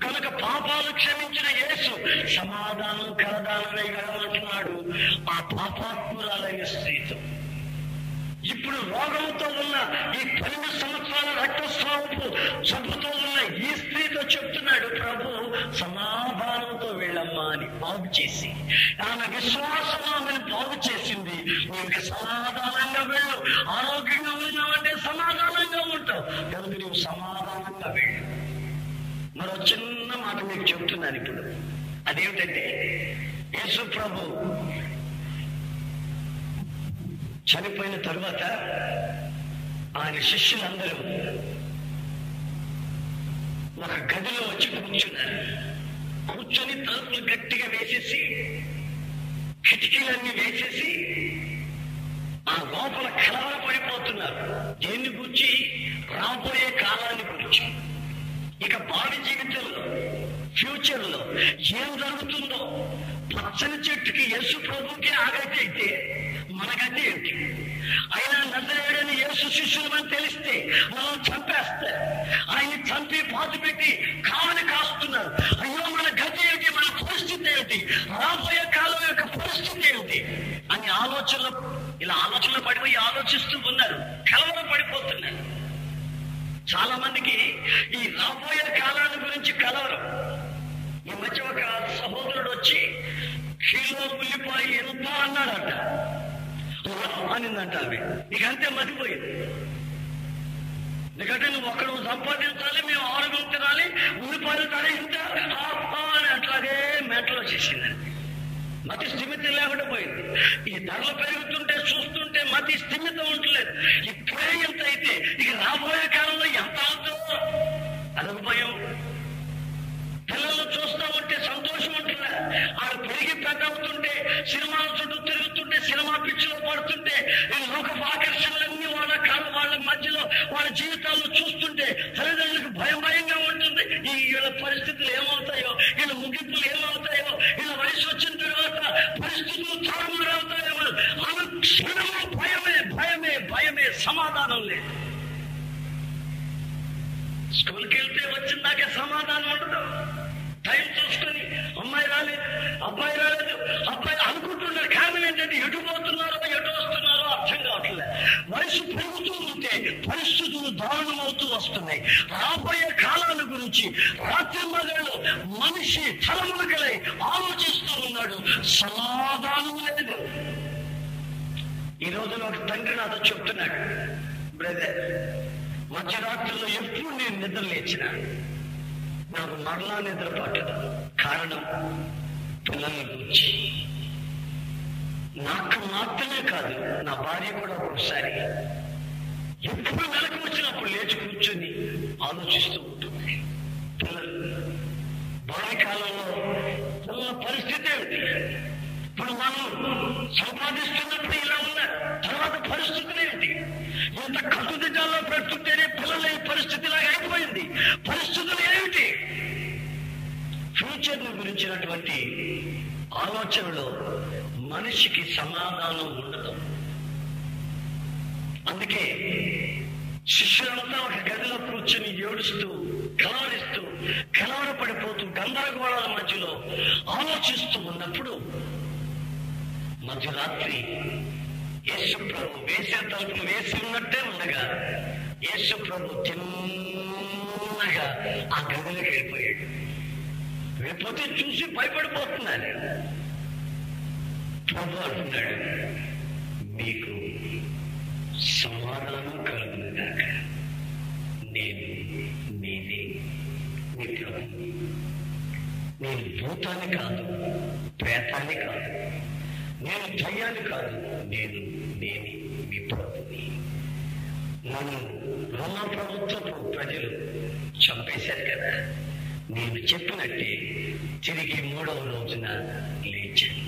కనుక పాపాలు క్షమించిన యేసు సమాధానం కలదానమే గడమంటున్నాడు ఆ పాపాత్మురాలైన స్త్రీతో. ఇప్పుడు రోగంతో ఉన్న ఈ పన్నెండు సంవత్సరాల రక్తస్రావపు జబ్బుతో ఉన్న ఈ స్త్రీతో చెప్తున్నాడు ప్రభు సమాధానంతో వెళ్ళమ్మా అని బాగు చేసి ఆమె విశ్వాసం ఆమెను బాగు చేసింది. నీకు సమాధానంగా వెళ్ళు ఆరోగ్యంగా ఉన్నావంటే సమాధానంగా ఉంటావు. కనుక నువ్వు సమాధానంగా వెళ్ళు. మరో చిన్న మాట మీకు చెప్తున్నాను ఇప్పుడు. అదేమిటంటే యేసు ప్రభు చనిపోయిన తరువాత ఆయన శిష్యులందరూ ఒక గదిలో వచ్చి కూర్చున్నారు. కూర్చొని తలుపులు గట్టిగా వేసేసి కిటికీలన్నీ వేసేసి ఆ లోపల కలవరపడిపోతున్నారు దేన్ని గురించి? రాబోయే కాలాన్ని గురించి. ఇక భావి జీవితంలో ఫ్యూచర్లో ఏం జరుగుతుందో పచ్చని చెట్టుకి యశు ప్రభుకి ఆగతి అయితే మనకైతే ఏంటి ఆయన నజరేడని యేసు శిష్యులమని తెలిస్తే మనం చంపేస్తారు. ఆయన చంపి పాతి పెట్టి కావని కాస్తున్నారు. అయ్యో మన గతి ఏంటి మన పరిస్థితి ఏంటి రాబోయే కాలం యొక్క పరిస్థితి ఏంటి అని ఆలోచనలు ఇలా ఆలోచనలు పడిపోయి ఆలోచిస్తూ ఉన్నారు. కలవరం పడిపోతున్నారు. చాలా మందికి ఈ రాబోయే కాలాన్ని గురించి కలవరం. ఈ మధ్య ఒక సహోదరుడు వచ్చి కిలో ఉల్లిపాయ ఎంత? అన్నాడట. అనిందంట ఆమె ఇక మతిపోయింది. ఎందుకంటే నువ్వు ఒక్కడు సంపాదించాలి మేము ఆరోగ్యం తినాలి ఉల్లిపాయలు ధర ఇంత అని అట్లాగే మెట్లో చేసిందండి. మతి స్థిమితం లేకుండా పోయింది. ఈ ధరలు పెరుగుతుంటే చూస్తుంటే మతి స్థిమితం ఉండలేదు. ఇప్పుడే ఎంత అయితే ఇక రాబోయే కాలంలో ఎంత అవుతుందో అదొక భయం. పిల్లలు చూస్తా ఉంటే సంతోషం అటు పెరిగి పెద్ద అవుతుంటే సినిమా చుట్టూ తిరుగుతుంటే సినిమా పిచ్చిలో పడుతుంటే ఒక ఆకర్షణలన్నీ వాళ్ళ కాలం వాళ్ళ మధ్యలో వాళ్ళ జీవితాల్లో చూస్తుంటే తల్లిదండ్రులకు భయం భయంగా ఉంటుంది. ఈ వీళ్ళ పరిస్థితులు ఏమవుతాయో వీళ్ళ ముగింపులు ఏమవుతాయో వీళ్ళ వయసు వచ్చిన తర్వాత పరిస్థితులు తారుమారవుతాయో ఆమె క్షణము భయమే భయమే భయమే సమాధానం లేదు. స్కూల్కి వెళ్తే వచ్చిందాకే సమాధానం ఉండదు. టైం చూసుకొని అమ్మాయి రాలేదు అబ్బాయి రాలేదు అబ్బాయి అనుకుంటున్నారు కారణం ఏంటంటే ఎటు పోతున్నారో ఎటు వస్తున్నారో అర్థం కావట్లేదు వయసు పెరుగుతూ ఉంటే పరిస్థితులు దారుణమవుతూ వస్తున్నాయి. రాబోయే కాలాల గురించి రాత్రి మగళ్ళు మనిషి తలములకలై ఆలోచిస్తూ ఉన్నాడు. సమాధానం లేదు. ఈ రోజున ఒక తండ్రి నాతో చెప్తున్నాడు బ్రదర్ మధ్యరాత్రిలో ఎప్పుడు నేను నిద్ర లేచిన నాకు మరలా నిద్ర పట్టదు కారణం పిల్లల గురించి. నాకు మాత్రమే కాదు నా భార్య కూడా ఒకసారి ఎప్పుడు వెనక్కి వచ్చినప్పుడు లేచి కూర్చొని ఆలోచిస్తూ ఉంటుంది. పిల్లలు బాల్యకాలంలో పిల్లల పరిస్థితి ఏమిటి? ఇప్పుడు మనం సంపాదిస్తున్నప్పుడు ఇలా ఉన్నారు తర్వాత పరిస్థితులు ఏమిటి? ఎంత కట్టుదిట్టాల్లో పెడుతుంటేనే పిల్లల ఈ పరిస్థితిలాగా అయిపోయింది. పరిస్థితులు ఏమిటి ఫ్యూచర్ ఆలోచనలో మనిషికి సమాధానం ఉండదు. అందుకే శిష్యులంతా ఒక గదిలో కూర్చొని ఏడుస్తూ కలవరిస్తూ కలవరపడిపోతూ గందరగోళాల మధ్యలో ఆలోచిస్తూ ఉన్నప్పుడు మధ్యరాత్రి యేసు ప్రభు వేసే తలుపులు వేసి ఉన్నట్టే ఉండగా యేసు ప్రభు తిన్నగా ఆ గదిలోకి వెళ్ళిపోయాడు. వెళ్ళిపోతే చూసి భయపడిపోతున్నా ప్రభు అంటున్నాడు మీకు సమాధానం కలుగునుగాక నేను మీది నీ ప్రభు నేను భూతాన్ని కాదు ప్రేతాన్ని కాదు నేను దయ్యాన్ని కాదు నేను నేనే మీ ప్రభుని. నన్ను రోమా ప్రభుత్వపు ప్రజలు చంపేశారు కదా. నేను చెప్పినట్టే తిరిగి మూడవ రోజున లేచాను.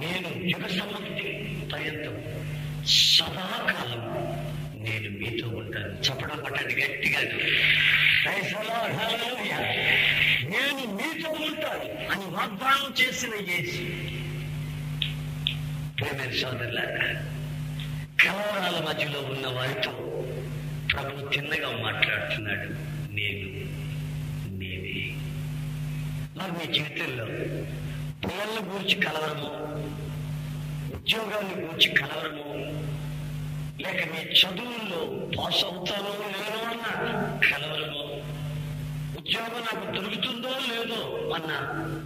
నేను యుగ సమాప్తి పర్యంతం సదాకాలం నేను మీతో ఉంటాను. చెప్పడం పట్టండి గట్టిగా నేను మీతో ఉంటాను అని వాగ్దానం చేసిన యేసు. ప్రేమ సోదరులారా కలవరాల మధ్యలో ఉన్న వారితో ప్రభు తిన్నగా మాట్లాడుతున్నాడు నేను. మరి మీ జీవితంలో పిల్లల్ని గురించి కలవరము ఉద్యోగాన్ని గురించి కలవరము లేక మీ చదువుల్లో పాస్ అవుతానో లేదో అన్న కలవరము ఉద్యోగం నాకు దొరుకుతుందో లేదో అన్న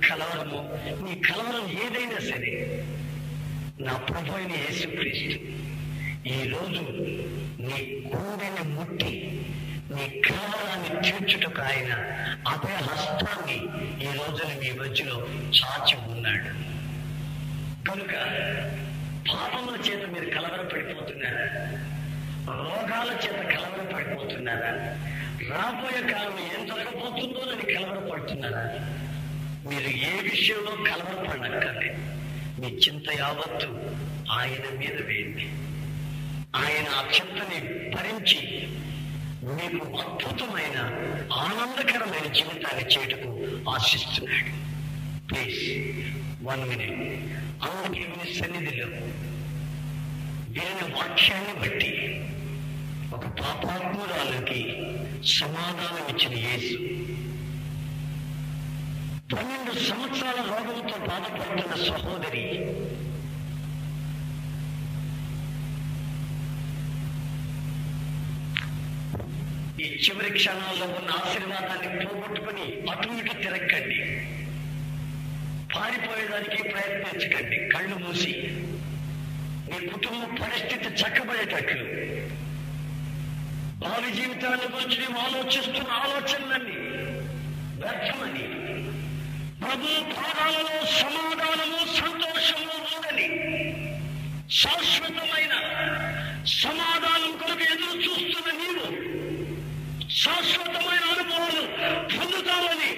కలవరము నీ కలవరం ఏదైనా సరే నా ప్రభు అయిన యేసుక్రీస్తు ఈ రోజు నీ గుండెని ముట్టి నీ కలవరాన్ని తీర్చుటకు ఆయన అదే హస్తాన్ని ఈ రోజున మీ మధ్యలో చాచి ఉన్నాడు. కనుక పాపముల చేత మీరు కలవరపడిపోతున్నారా? రోగాల చేత కలవరపడిపోతున్నారా? రాబోయే కాలం ఏం జరగబోతుందో అని కలవరపడుతున్నారా? మీరు ఏ విషయంలో కలవరపడక్కర్లేదు మీ చింత యావత్తు ఆయన మీద వేయండి. ఆయన ఆ చింతని భరించి మీకు అద్భుతమైన ఆనందకరమైన జీవితాన్ని చేయటకు ఆశిస్తున్నాడు. ప్లీజ్ వన్ మినిట్ అందుకే మీ సన్నిధిలో దేని వాక్యాన్ని బట్టి ఒక పాపాత్మురాలకి సమాధానం ఇచ్చిన యేసు పన్నెండు సంవత్సరాల రోగంతో బాధపడుతున్న సహోదరి ఈ చివరి క్షణాల్లో ఉన్న ఆశీర్వాదాన్ని పోగొట్టుకుని అటు ఇటు తిరగండి పారిపోయేదానికి ప్రయత్నించకండి. కళ్ళు మూసి మీ కుటుంబ పరిస్థితి చక్కబడేటట్లు. భావి జీవితాన్ని గురించి మేము ఆలోచిస్తున్న ఆలోచనలన్నీ వ్యర్థమని ప్రభు పాదాలలో సమాధానము సంతోషము ఉందని శాశ్వతమైన సమాధానం కొరకు ఎదురు చూస్తున్న నీవు శాశ్వతమైన అనుభవాలు పొందుతామని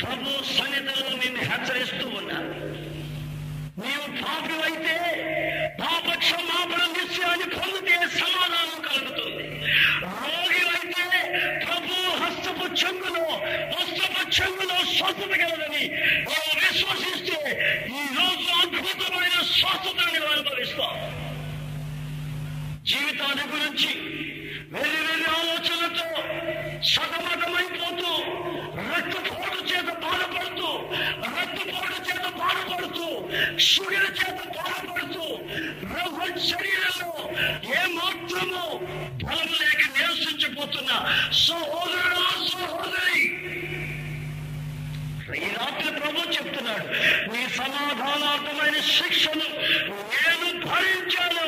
ప్రభు సన్నిధిలో నేను హెచ్చరిస్తూ ఉన్నాను నీవు పాపివైతే పాప క్షమాపణ నిశ్చయాన్ని పొందితే సమాధానం కలుగుతుంది. రోగివైతే ప్రభు హస్తపు చెంగులో హస్తపు చెంగులో స్వస్థత కలదని నీవు విశ్వసిస్తే ఈ రోజు అద్భుతమైన స్వస్థతని అనుభవిస్తాం జీవితాన్ని గురించి వేరే వేరే ఆలోచనతో సతమతమైపోతూ రక్తపోటు చేత బాధపడుతూ రక్తపోటు చేత బాధపడుతూ షుగర్ చేత బాధపడుతూ రోహన్ శరీరంలో ఏ మాత్రము బలం లేక నివసించిపోతున్న సహోదరుడు సహోదరి! ఈ రాత్రి ప్రభు చెప్తున్నాడు నీ సమాధానార్థమైన శిక్షను నేను భరించాను.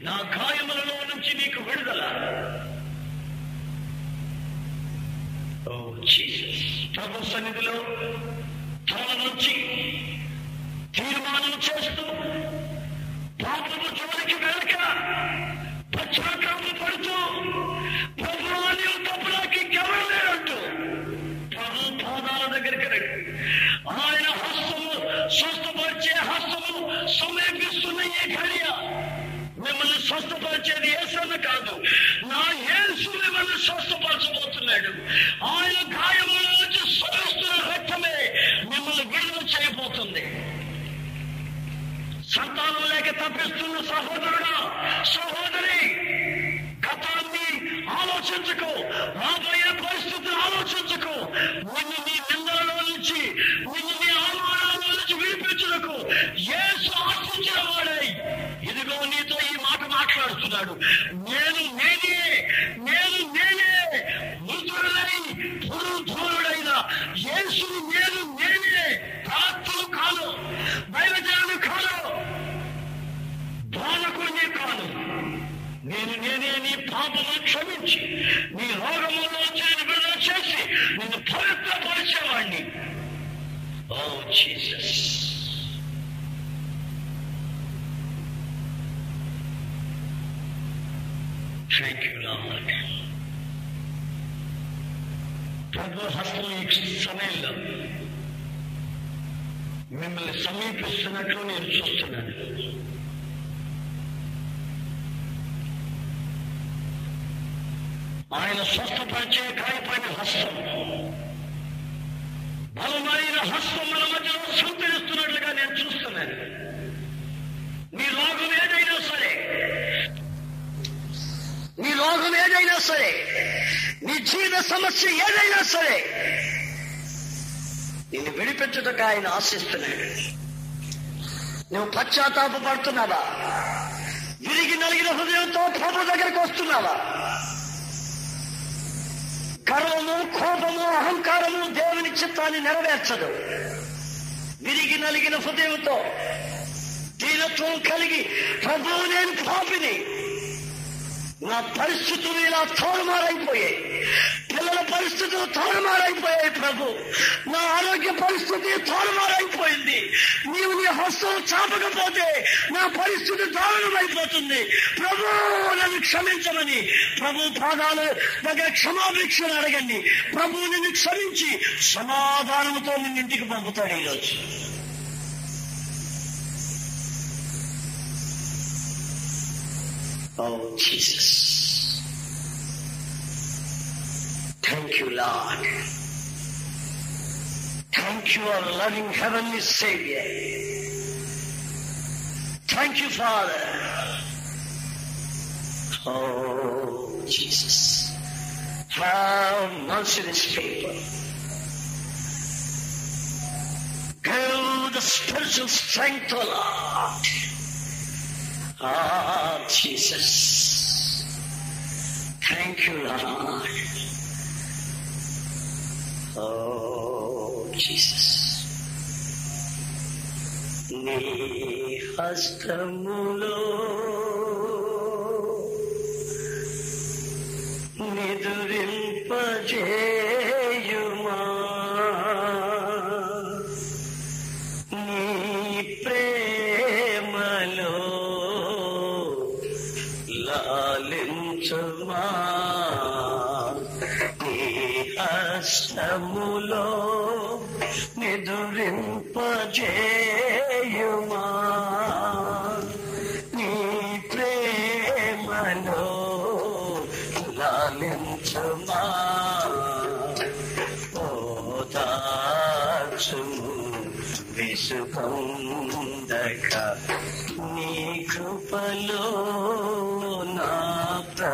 నా గాయములలో నుంచి నీకు విడుదల. ప్రభు సన్నిధిలో తల నుంచి తీర్మానం చేస్తూ పాపము చివరికి వెళ్ళక పశ్చాత్తాపం పడుతూ ప్రభువాన్ని నీవు తప్పులోకి ఎవరు ప్రభు పాదాల దగ్గరికి రండి. ఆయన హస్తము స్వస్థపరిచే హస్తము సమీపిస్తున్న ఈ ఘడియ మిమ్మల్ని స్వస్థపరిచేది ఏసన్న కాదు. నా ఏసు మిమ్మల్ని స్వస్థపరచబోతున్నాడు. ఆయన గాయముల నుంచి స్వరిస్తున్న రక్తమే మిమ్మల్ని విడుదల చేయబోతుంది. సంతానం లేక తప్పిస్తున్న సహోదరుడా సహోదరి గతాన్ని ఆలోచించకు రాబోయే పరిస్థితిని ఆలోచించకు. నిన్ను నీ నిందలలో నుంచి నిన్ను నీ అవమానాల నుంచి విడిపించడకు యేసు ఆశించిన వాడై ఇదిగో నీతో మాట్లాడుతున్నాడు. నేను నేనే నేను నేనే మృతుడై పురుధూరుడైన యేసుని నేను నేనే. ప్రాప్తులు కాను బయలుదేరను కాను బాలకుడిని కాను నేను నేనే నీ పాపము క్షమించి నీ రోగములో చేసి విడుదల చేసి నిన్ను పవిత్రపరిచేవాడిని ఓ జీసస్. సమయంలో మిమ్మల్ని సమీపిస్తున్నట్లు నేను చూస్తున్నాను. ఆయన స్వస్థపరిచే గాయపడిన హస్తం. బలమైన హస్తం మన మధ్యలో సంతరిస్తున్నట్లుగా నేను చూస్తున్నాను. నీ రోగం ఏదైనా సరే నీ రోగం ఏదైనా సరే నీ జీవిత సమస్య ఏదైనా సరే నిన్ను విడిపించుటకు ఆయన ఆశిస్తున్నాడు. నువ్వు పశ్చాత్తాప పడుతున్నావా? విరిగి నలిగిన హృదయంతో ప్రభు దగ్గరికి వస్తున్నావా? గర్వము కోపము అహంకారము దేవుని చిత్తాన్ని నెరవేర్చదు. విరిగి నలిగిన హృదయంతో దీనత్వం కలిగి ప్రభువు నేను పాపిని నా పరిస్థితులు ఇలా తారుమారైపోయాయి. పిల్లల పరిస్థితులు తారుమారైపోయాయి ప్రభు. నా ఆరోగ్య పరిస్థితి తారుమారైపోయింది. నీవు నీ హస్తం చాపకపోతే నా పరిస్థితి దారుణమైపోతుంది. ప్రభు నన్ను క్షమించమని. ప్రభు పాదాలు దగ్గర క్షమాభిక్షను అడగండి. ప్రభు నిన్ను క్షమించి సమాధానంతో నిన్ను ఇంటికి పంపుతాడు ఈరోజు. Oh, Jesus. Thank you, Lord. Thank you, our loving Heavenly Savior. Thank you, Father. Oh, Jesus. Have mercy this people. Give the spiritual strength, O Lord. Ah, Jesus. Thank you, Lord. Oh, Jesus. నీ హస్తములో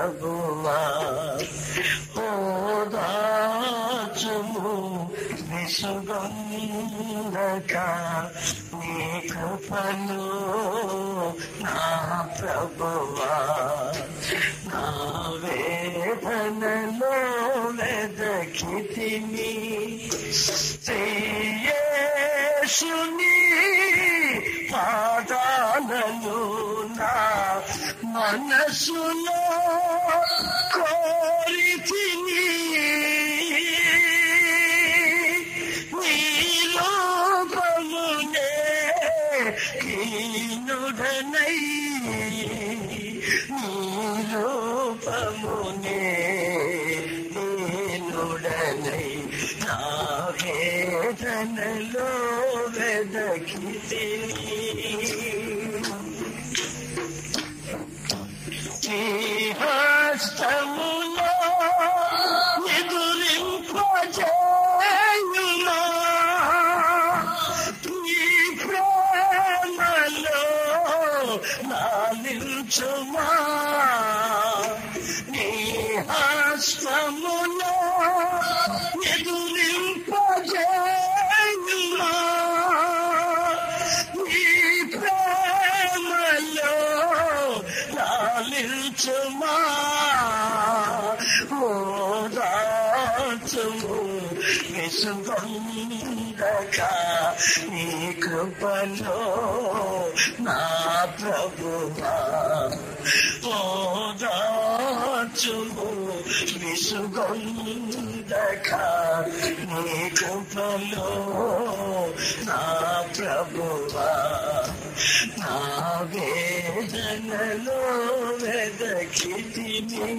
ప్రభువా ఓదాచుము విసుగందక నీ కృపలో నా ప్రభువా నా వేదనలో వెదకితిని శ్రేయేషుని పాదాలను నా మనసులో മനസ്സുന കോരിച്ചിനി നീലോകമുനെ കീനുടനൈ നീലോകമുനേ కృపలో నా ప్రభువా ఓదాచుము విసుగందక నీ కృపలో నా ప్రభువా నా వేదనలో వెదకితిని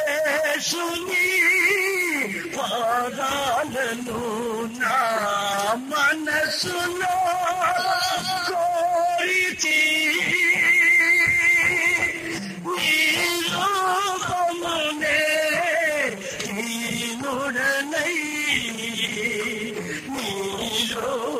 శ్రీయేసుని పాదాలను నా మనసులో కోరితి నీలోకమునే నీనుడనై నీలోకమునే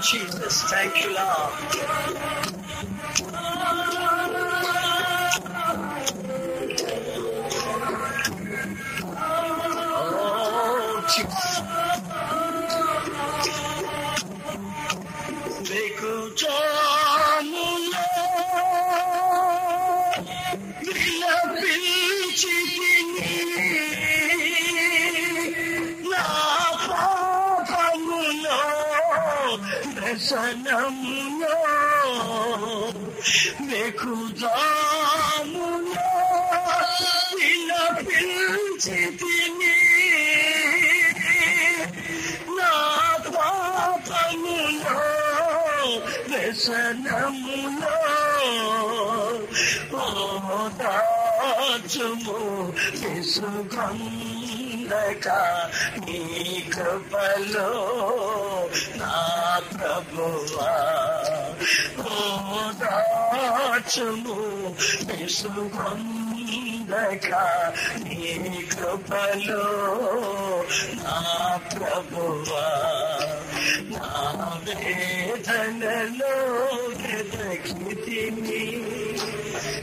Jesus, thank you, Lord. విలపించి నా పాపములో వ్యసనములో ఓదాచుము విసుగందక నీ కృపలో నా ప్రభువా ఓదాచుము విసుగందక నీ కృపలో నా ప్రభువా నా వేదనలో వెదకితిని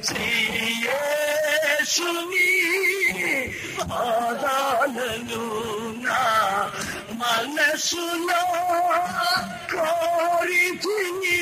శ్రీయేసుని పాదాలను నా మనసులో కోరితిని.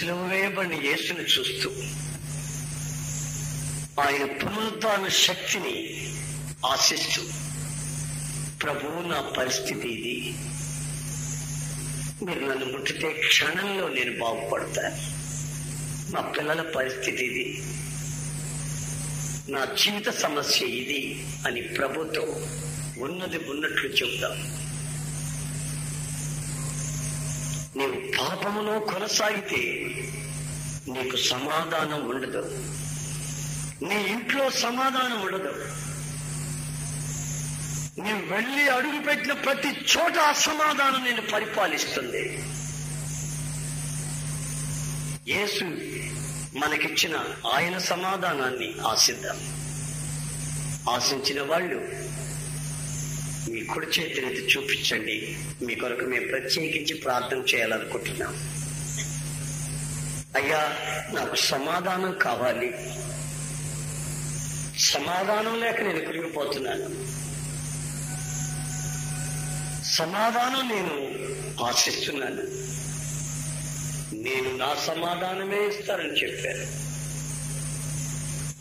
సిలువ వేయబడిన యేసుని చూస్తూ ఆయన పునరుద్ధాన శక్తిని ఆశిస్తూ ప్రభు నా పరిస్థితి ఇది. మీరు నన్ను ముట్టితే క్షణంలో నేను బాగుపడతాను మా పిల్లల పరిస్థితి ఇది. నా జీవిత సమస్య ఇది అని ప్రభుతో ఉన్నది ఉన్నట్లు చెబుతాం నీవు పాపములో కొనసాగితే నీకు సమాధానం ఉండదు. నీ ఇంట్లో సమాధానం ఉండదు. నీవు వెళ్ళి అడుగు పెట్టిన ప్రతి చోట అసమాధానం నేను పరిపాలిస్తుంది. యేసు మనకిచ్చిన ఆయన సమాధానాన్ని ఆశిద్దాం. ఆశించిన వాళ్ళు మీ కుడి చేతిని చూపించండి. మీ కొరకు మేము ప్రత్యేకించి ప్రార్థన చేయాలనుకుంటున్నాం. అయ్యా నాకు సమాధానం కావాలి. సమాధానం లేక నేను కురిగిపోతున్నాను. సమాధానం నేను ఆశిస్తున్నాను. నేను నా సమాధానమే ఇస్తానని చెప్పారు.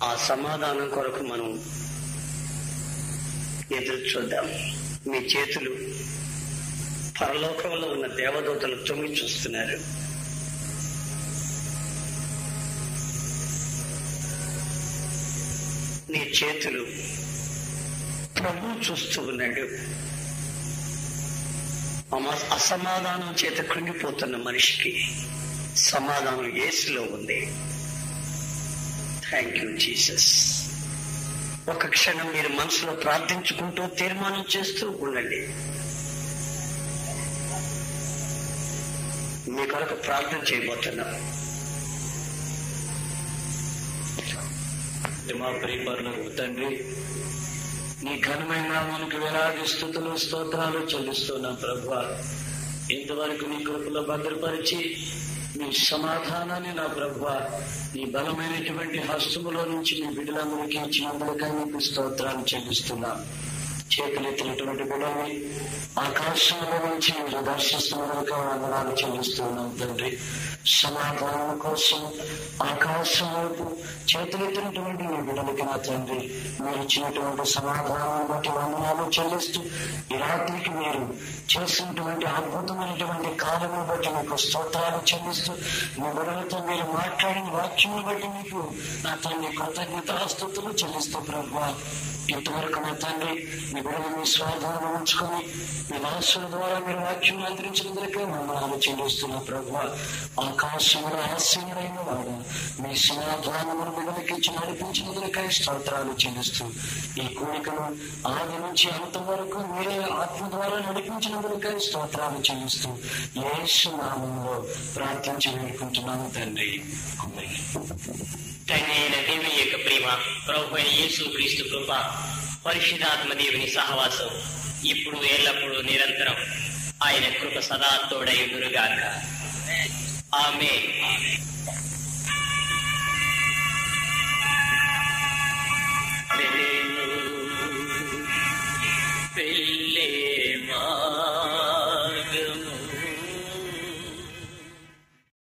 ఆ సమాధానం కొరకు మనం ఎదురు చూద్దాం మీ చేతులు పరలోకంలో ఉన్న దేవదూతలు తొంగి చూస్తున్నారు. నీ చేతులు ప్రభు చూస్తూ ఉన్నాడు. అసమాధానం చేత కృంగిపోతున్న మనిషికి సమాధానం ఏసులో ఉంది. Thank you Jesus. ఒక క్షణం మీరు మనసులో ప్రార్థించుకుంటూ తీర్మానం చేస్తూ ఉండండి. మీ కొరకు ప్రార్థన చేయబోతున్నాం. మా ప్రియపరులకు తండ్రి నీ ఘనమైన నామానికి వేలాది స్థుతులు స్తోత్రాలు చెల్లిస్తున్నాం ప్రభు. ఇంతవరకు నీ కృపలో భద్రపరిచి నీ సమాధానాన్ని నా ప్రభు నీ బలమైనటువంటి హస్తములో నుంచి నీ బిడ్డలందరికీ ఇచ్చినందుకై నీకు స్తోత్రాలు చెల్లిస్తున్నా. చేతులెత్తినటువంటి బిడ్డల్ని ఆకాశంలో నుంచి మీరు దర్శిస్తున్నందుకు వందనాలు చెల్లిస్తున్నాం తండ్రి. సమాధానం కోసం ఆకాశం వైపు చేతులెత్తినటువంటి మీ బిడ్డలకి నా తండ్రి మీరు ఇచ్చినటువంటి సమాధానం బట్టి వందనాలు చెల్లిస్తూ ఈ రాత్రికి మీరు చేసినటువంటి అద్భుతమైనటువంటి కాలము బట్టి మీకు స్తోత్రాలు చెల్లిస్తూ మీ బిడ్డలతో మీరు మాట్లాడిన వాక్యం బట్టి మీకు నా తండ్రి కృతజ్ఞతాస్తుతులు చెల్లిస్తూ ప్రభావ. ఇంతవరకు నా తండ్రి? మీ బిడ్డలు మీ స్వార్థాలను ఉంచుకొని మీ మనస్సుల ద్వారా మీరు వాక్యం అంతరించినందుకే మమ్మల్ని చెల్లిస్తున్న ప్రభు ఆకాశముల ఆశీనుడైన వాడు మీ సమాధానమును బిడ్డలకి నడిపించినందుకే స్తోత్రాలు చెల్లిస్తూ ఈ కోరికను ఆది నుంచి అంత వరకు మీరే ఆత్మ ద్వారా నడిపించినందుకే స్తోత్రాలు చెల్లిస్తూ యేసు నామంలో ప్రార్థించి వేడుకుంటున్నాము తండ్రి. అమ్మాయి తండ్రి అయిన దేవుని యొక్క ప్రేమ ప్రభు అయిన యేసు క్రీస్తు కృప పరిశుధాత్మ దేవుని సహవాసం ఇప్పుడు ఎల్లప్పుడూ నిరంతరం. ఆయన కృప సదా తోడయుడుగాక ఆమె పెళ్ళి